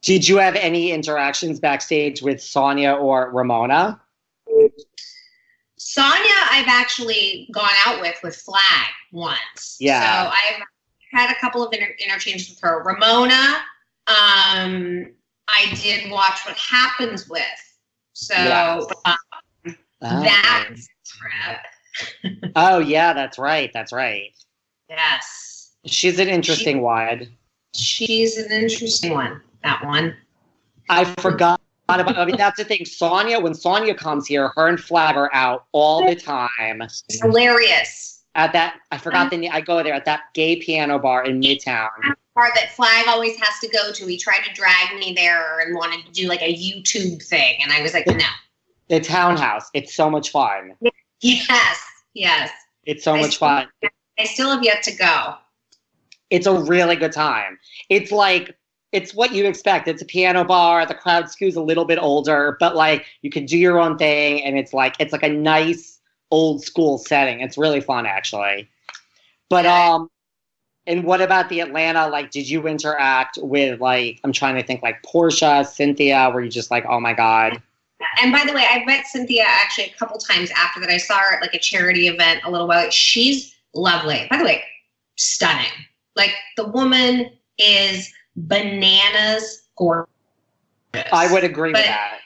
Did you have any interactions backstage with Sonja or Ramona? Sonja, I've actually gone out with with Flagg once. Yeah. So I've had a couple of inter- interchanges with her. Ramona, um, I did watch What Happens with. So Yes. um, Oh. that's trip. Oh yeah, that's right. That's right. Yes. She's an interesting one. She's an interesting one. That one. I forgot about. I mean, that's the thing. Sonja, when Sonja comes here, her and Flagg are out all the time It's hilarious. at that. I forgot the. name. I go there at that gay piano bar in Midtown. Part that Flagg always has to go to. He tried to drag me there and wanted to do like a YouTube thing, and I was like, no. The townhouse. It's so much fun. Yes. Yes. It's so I much still- fun. I still have yet to go. It's a really good time. It's like it's what you expect. It's a piano bar. The crowd skews a little bit older, but like you can do your own thing, and it's like it's like a nice old school setting. It's really fun, actually. But um, and what about the Atlanta? Like, did you interact with like I'm trying to think like Porsha, Cynthia? Were you just like, oh my god? And by the way, I met Cynthia actually a couple times after that. I saw her at like a charity event a little while. She's lovely. By the way, stunning. Like the woman is bananas gorgeous. I would agree with that.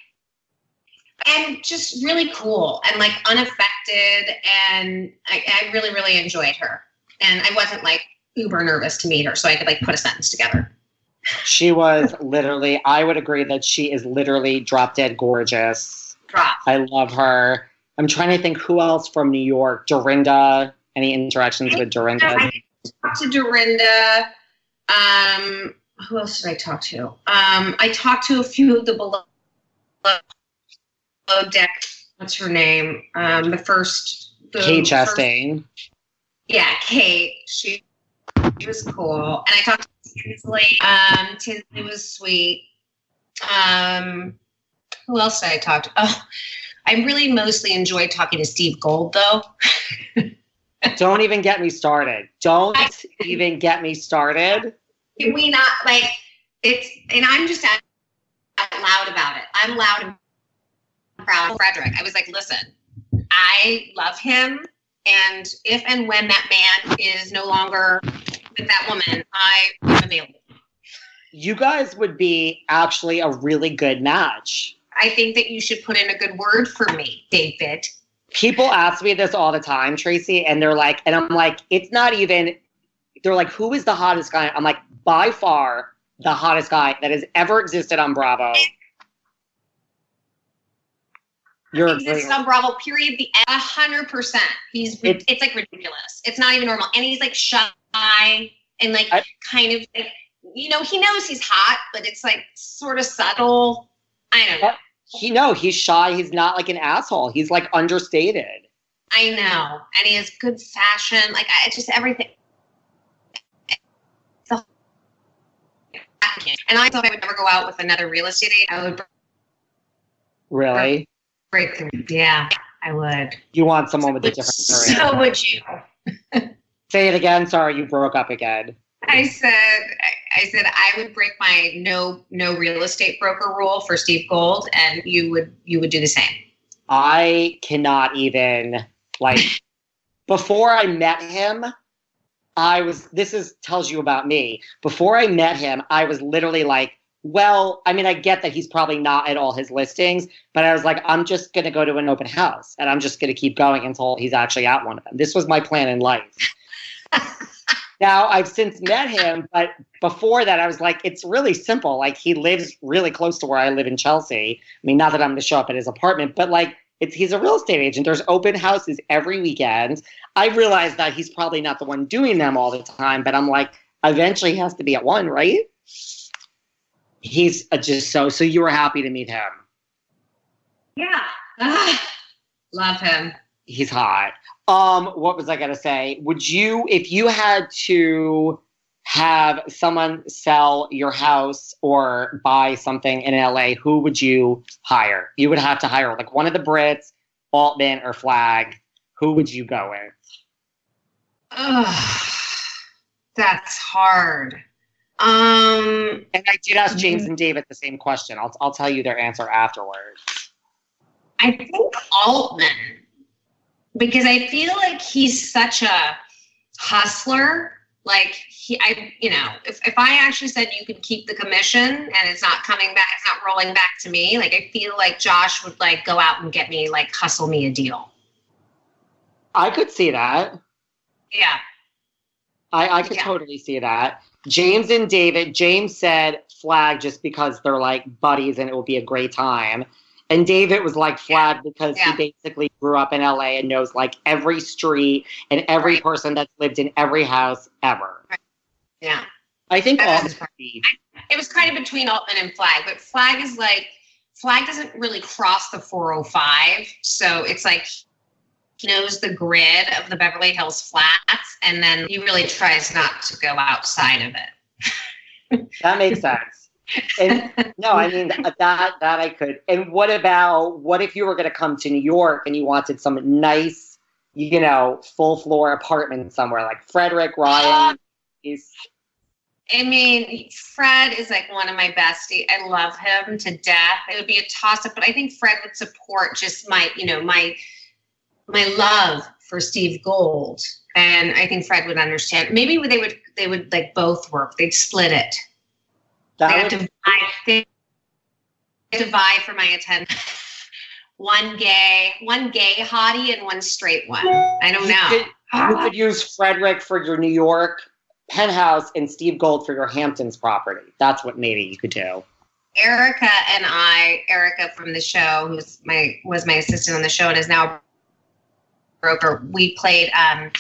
and just really cool and like unaffected and I, I really really enjoyed her and i wasn't like uber nervous to meet her so i could like put a sentence together She was literally. I would agree that she is literally drop dead gorgeous. drop I love her. I'm trying to think who else from New York. Dorinda. Any interactions with Dorinda? I talked to dorinda um who else did i talk to um i talked to a few of the below, below deck what's her name um the first the Kate first- Chastain. yeah, Kate. She, she was cool. And I talked to Tinsley. Um, Tinsley was sweet. Um, who else did I talk to? Oh, I really mostly enjoy talking to Steve Gold, though. Don't even get me started. Don't even get me started. Can we not like it's? And I'm just out, out loud about it. I'm loud and proud Fredrik. I was like, listen, I love him, and if and when that man is no longer with that woman, I am available. You guys would be actually a really good match. I think that you should put in a good word for me, David. People ask me this all the time, Tracy, and they're like, and I'm like, it's not even. They're like, who is the hottest guy? I'm like, by far the hottest guy that has ever existed on Bravo. You're exists on Bravo. Period. The hundred percent. He's It's- it's like ridiculous. It's not even normal, and he's like shy shy and like I- kind of like you know he knows he's hot, but it's like sort of subtle. I don't know. He no, he's shy. He's not like an asshole. He's like understated. I know, and he has good fashion. Like I it's just everything. The- And I thought I would never go out with another real estate agent. I would Really? break through. Yeah, I would. You want someone with a different career. So would you? Say it again. Sorry, you broke up again. I said, I, said I would break my no no real estate broker rule for Steve Gold, and you would you would do the same. I cannot even like before I met him, I was this is tells you about me. Before I met him, I was literally like, well, I mean, I get that he's probably not at all his listings, but I was like, I'm just gonna go to an open house and I'm just gonna keep going until he's actually at one of them. This was my plan in life. Now I've since met him, but before that, I was like, it's really simple. Like he lives really close to where I live in Chelsea. I mean, not that I'm going to show up at his apartment, but like it's he's a real estate agent. There's open houses every weekend. I realize that he's probably not the one doing them all the time, but I'm like, eventually he has to be at one, right? He's just so. So you were happy to meet him. Yeah, Ah, love him. He's hot. Um, what was I gonna say? Would you, if you had to have someone sell your house or buy something in LA, who would you hire? You would have to hire like one of the Brits, Altman, or Flagg. Who would you go with? Ugh, that's hard. Um, And I did ask James and David the same question. I'll I'll tell you their answer afterwards. I think Altman because I feel like he's such a hustler. Like he, I, you know, if, if I actually said you could keep the commission and it's not coming back, it's not rolling back to me. Like I feel like Josh would like go out and get me, like hustle me a deal. I could see that. Yeah. I, I could Yeah. totally see that. James and David, James said Flagg just because they're like buddies and it will be a great time. And David was like Flagg because Yeah. he basically grew up in LA and knows like every street and every Right. person that's lived in every house ever. Yeah. I think That all is It was kind of between Altman and Flagg, but Flagg is like Flagg doesn't really cross the 405, so it's like he knows the grid of the Beverly Hills flats, and then he really tries not to go outside of it. that makes sense. And no, I mean uh, that that I could. And what about what if you were going to come to New York and you wanted some nice, you know, full floor apartment somewhere like Fredrik Ryan? Um, He's I mean, Fred is like one of my bestie. I love him to death. It would be a toss up, but I think Fred would support just my, you know, my my love for Steve Gold. And I think Fred would understand. Maybe they would they would like both work. They'd split it. They that have would, to buy, they have to vie for my attention. One gay, one gay hottie and one straight one. I don't You know. could- you could use Fredrik for your New York penthouse and Steve Gold for your Hamptons property. That's what maybe you could do. Erica and I, Erica from the show, who's my was my assistant on the show and is now a broker. We played um,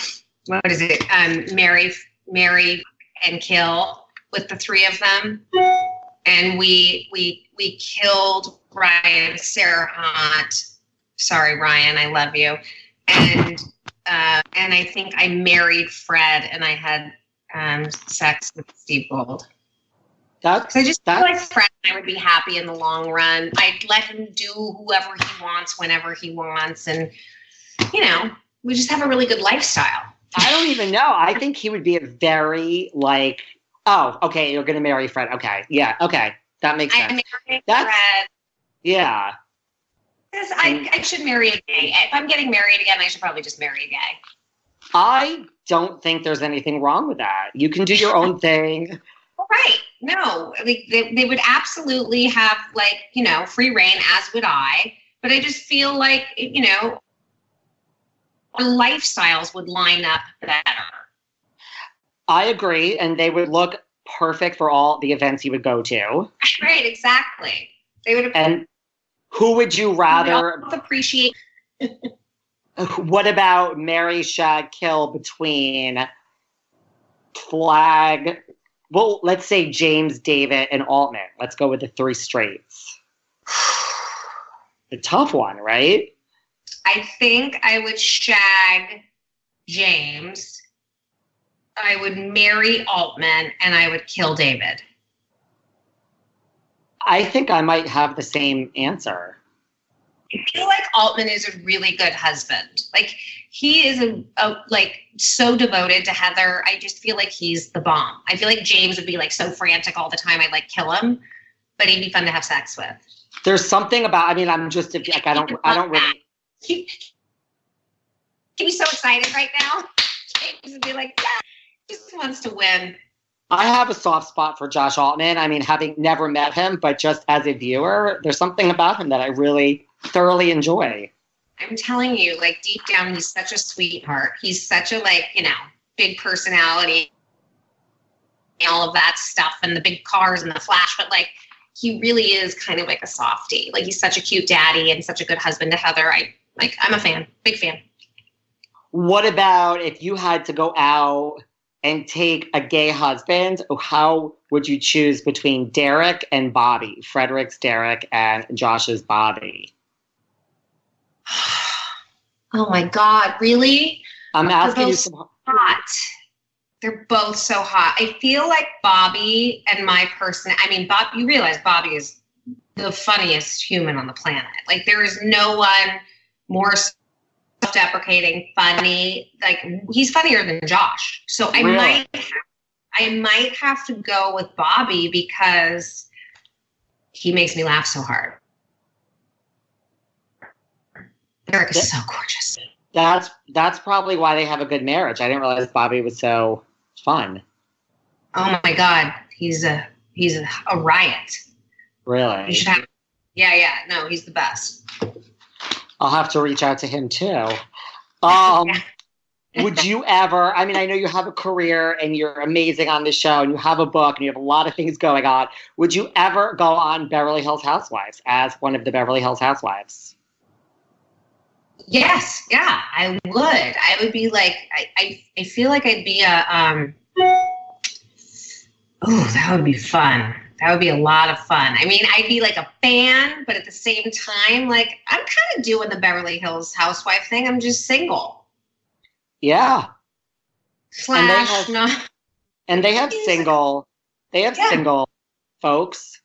what is it? Um, Mary, Mary and Kill with the three of them, and we we we killed Ryan Serhant. Sorry, Ryan, I love you. And uh, and I think I married Fred, and I had um, sex with Steve Gold. That's Because I just feel like Fred and I would be happy in the long run. I'd let him do whoever he wants whenever he wants. And, you know, we just have a really good lifestyle. I don't even know. I think he would be a very like, oh, okay, you're gonna marry Fred. Okay, yeah, okay, that makes sense. I sense. married That's- Fred. Yeah, I, I should marry a gay. If I'm getting married again, I should probably just marry a gay. I don't think there's anything wrong with that. You can do your own thing. Right. No, they, they, they would absolutely have, like, you know, free reign, as would I. But I just feel like, you know, our lifestyles would line up better. I agree, and they would look perfect for all the events you would go to. Right, exactly. They would And who would you rather? appreciate What about Mary Shag Kill between Flagg. Well, let's say James, David, and Altman. Let's go with the three straights. the tough one, right? I think I would shag James. I would marry Altman and I would kill David. I think I might have the same answer. I feel like Altman is a really good husband. Like he is a, a, like so devoted to Heather. I just feel like he's the bomb. I feel like James would be like so frantic all the time. I'd like kill him, but he'd be fun to have sex with. There's something about. I mean, I'm just like I don't. I don't really. He, he'd be so excited right now. James would be like, yeah, just wants to win. I have a soft spot for Josh Altman. I mean, having never met him, but just as a viewer, there's something about him that I really thoroughly enjoy. I'm telling you, like deep down, he's such a sweetheart. He's such a like, you know, big personality, all of that stuff, and the big cars and the flash. But like, he really is kind of like a softie. Like he's such a cute daddy and such a good husband to Heather. I like. I'm a fan, big fan. What about if you had to go out and take a gay husband? How would you choose between Derek and Bobby? Fredrik's Derek and Josh's Bobby. Oh my God, really? I'm asking you some. hot. They're both so hot. I feel like Bobby and my person. I mean, Bob. You realize Bobby is the funniest human on the planet. Like there is no one more self-deprecating, funny. Like he's funnier than Josh. So I Really? might, I might have to go with Bobby because he makes me laugh so hard. Eric is so gorgeous. That's that's probably why they have a good marriage. I didn't realize Bobby was so fun. Oh my God, he's a he's a, a riot. You Really, should have. Yeah, yeah. No, he's the best. I'll have to reach out to him too. Um, would you ever? I mean, I know you have a career and you're amazing on the show, and you have a book and you have a lot of things going on. Would you ever go on Beverly Hills Housewives as one of the Beverly Hills Housewives? Yes, yeah, I would. I would be like, I, I, I feel like I'd be a, um, oh, that would be fun. That would be a lot of fun. I mean, I'd be like a fan, but at the same time, like, I'm kind of doing the Beverly Hills housewife thing. I'm just single. Yeah, Slash, have- no. and they have single. They have Yeah. single folks.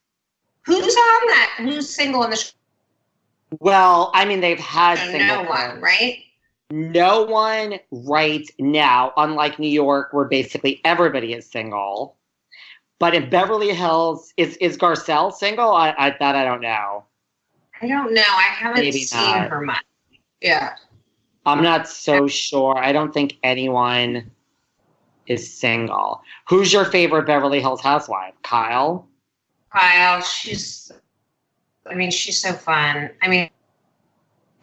Who's on that? Who's single in the show? Well, I mean, they've had oh, single. No one, right? No one right now, unlike New York, where basically everybody is single. But in Beverly Hills, is is Garcelle single? I, I that I don't know. I don't know. I haven't Maybe seen not. her much. Yeah. I'm not so sure. I don't think anyone is single. Who's your favorite Beverly Hills housewife? Kyle? Kyle, she's, I mean, she's so fun. I mean, I mean,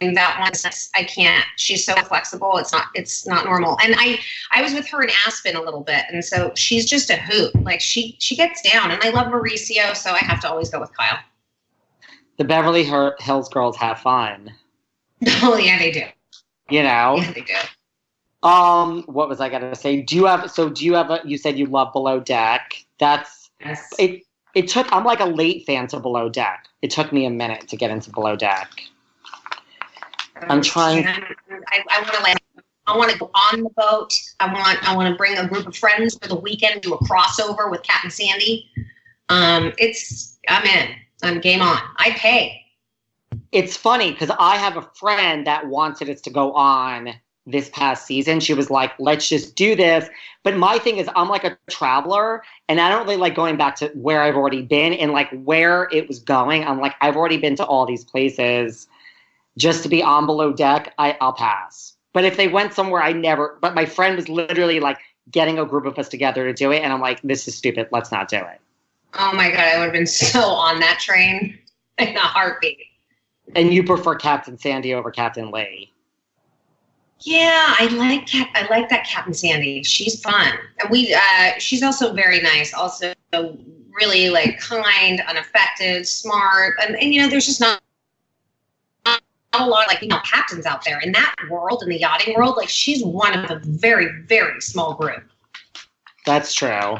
that one's I can't. She's so flexible. It's not. It's not normal. And I, I was with her in Aspen a little bit, and so she's just a hoot. Like she, she gets down, and I love Mauricio, so I have to always go with Kyle. The Beverly Hills girls have fun. Oh yeah, they do. You know. Yeah, they do. Um, what was I gonna say? Do you have so do you have a you said you love below deck? That's Yes. it it took i'm like a late fan to below deck it took me a minute to get into below deck I'm trying- I, I want to like. I want to go on the boat. I want. I want to bring a group of friends for the weekend. Do a crossover with Captain Sandy. Um, it's. I'm in. I'm game on. I pay. it's funny because i have a friend that wanted us to go on this past season she was like let's just do this but my thing is i'm like a traveler and i don't really like going back to where i've already been and like where it was going i'm like i've already been to all these places just to be on below deck I, i'll pass but if they went somewhere i never but my friend was literally like getting a group of us together to do it and i'm like this is stupid let's not do it Oh my god! I would have been so on that train in a heartbeat. and you prefer captain sandy over captain lee Yeah, I like Cap- I like that Captain Sandy. She's fun, and we. Uh, she's also very nice. Also, really like kind, unaffected, smart, and, and you know, there's just not. A lot of like female captains out there in that world in the yachting world like she's one of a very very small group That's true.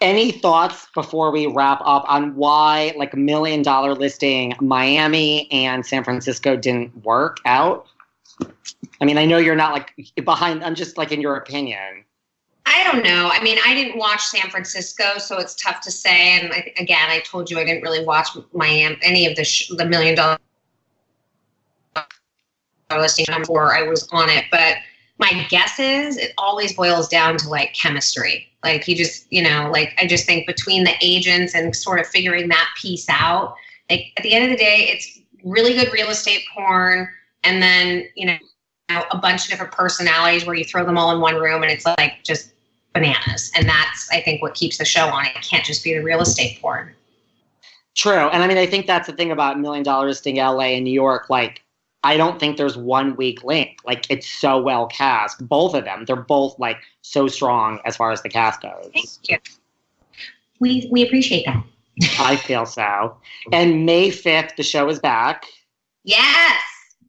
Any thoughts before we wrap up on why, like, a million dollar listing Miami and San Francisco didn't work out? I mean, I know you're not like behind, I'm just like in your opinion. I don't know. I mean, I didn't watch San Francisco, so it's tough to say. And I, again, I told you I didn't really watch Miami, any of the sh- the million dollar listing I was on it. But my guess is it always boils down to like chemistry. Like you just, you know, like I just think between the agents and sort of figuring that piece out. Like at the end of the day, it's really good real estate porn, and then you know a bunch of different personalities where you throw them all in one room and it's like just bananas. And that's, I think, what keeps the show on. It can't just be the real estate porn. True. And I mean, I think that's the thing about Million Dollar Listing LA and New York. Like, I don't think there's one weak link. Like, it's so well cast. Both of them, they're both like so strong as far as the cast goes. Thank you. We, we appreciate that. I feel so. And May 5th, the show is back. Yes.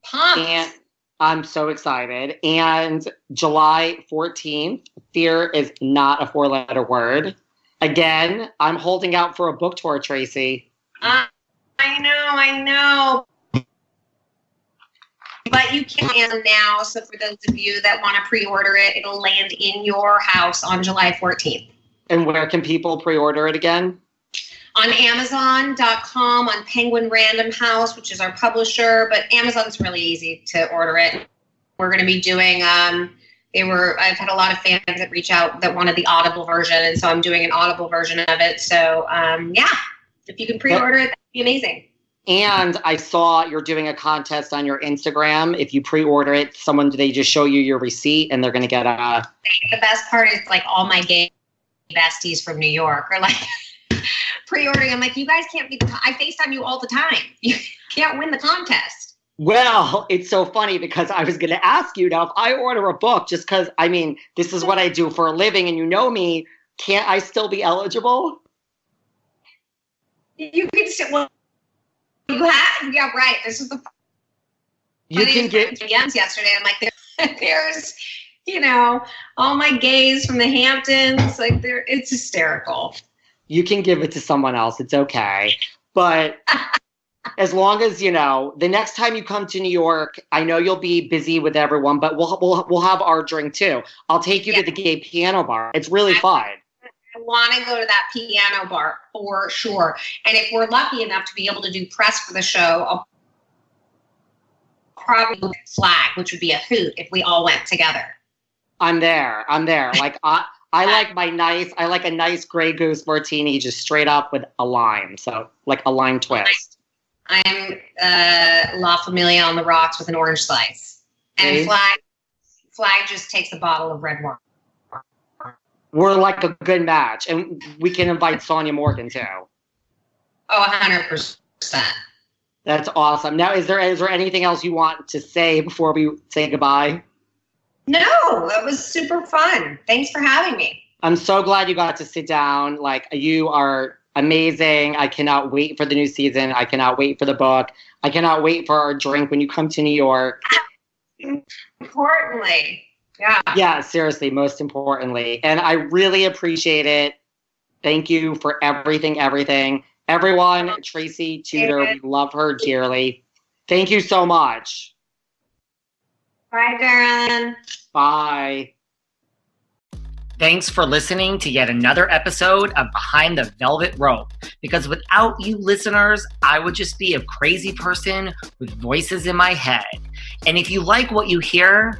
Pumped. And I'm so excited. And July 14th, fear is not a four letter word. Again, I'm holding out for a book tour, Tracy. Uh, I know, I know. But you can now. So, for those of you that want to pre order it, it'll land in your house on July 14th. And where can people pre order it again? on Amazon.com, on Penguin Random House, which is our publisher, but Amazon's really easy to order it. We're going to be doing. Um, they were. I've had a lot of fans that reach out that wanted the Audible version, and so I'm doing an Audible version of it. So um, yeah, if you can pre-order it, that'd be amazing. And I saw you're doing a contest on your Instagram. If you pre-order it, someone they just show you your receipt, and they're going to get a. The best part is like all my gay besties from New York are like. pre-ordering. I'm like, you guys can't be. The I Facetime you all the time. You can't win the contest. Well, it's so funny because I was going to ask you now if I order a book, just because I mean this is what I do for a living, and you know me, can't I still be eligible? You can still. Well, you have. Yeah, right. This is the. You can get DMs yesterday. I'm like, there's, you know, all my gays from the Hamptons. Like, there, it's hysterical you can give it to someone else. It's okay. But as long as you know, the next time you come to New York, I know you'll be busy with everyone, but we'll we'll we'll have our drink too. I'll take you yeah. to the gay piano bar. It's really I, fun. I want to go to that piano bar for sure. And if we're lucky enough to be able to do press for the show, I'll probably Flagg, which would be a hoot if we all went together. I'm there. I'm there. Like I I like my nice. I like a nice Grey Goose martini, just straight up with a lime. So like a lime twist. I'm uh, La Familia on the rocks with an orange slice, and. Flagg. Flagg just takes a bottle of red wine. We're like a good match, and we can invite Sonja Morgan too. Oh, hundred percent. That's awesome. Now, is there is there anything else you want to say before we say goodbye? No, it was super fun. Thanks for having me. I'm so glad you got to sit down. Like, you are amazing. I cannot wait for the new season. I cannot wait for the book. I cannot wait for our drink when you come to New York. Importantly, yeah. Yeah, seriously, most importantly. And I really appreciate it. Thank you for everything, everything. Everyone, Tracy Tutor, we love her dearly. Thank you so much. Bye, Darren. Bye. Thanks for listening to yet another episode of Behind the Velvet Rope. Because without you listeners, I would just be a crazy person with voices in my head. And if you like what you hear,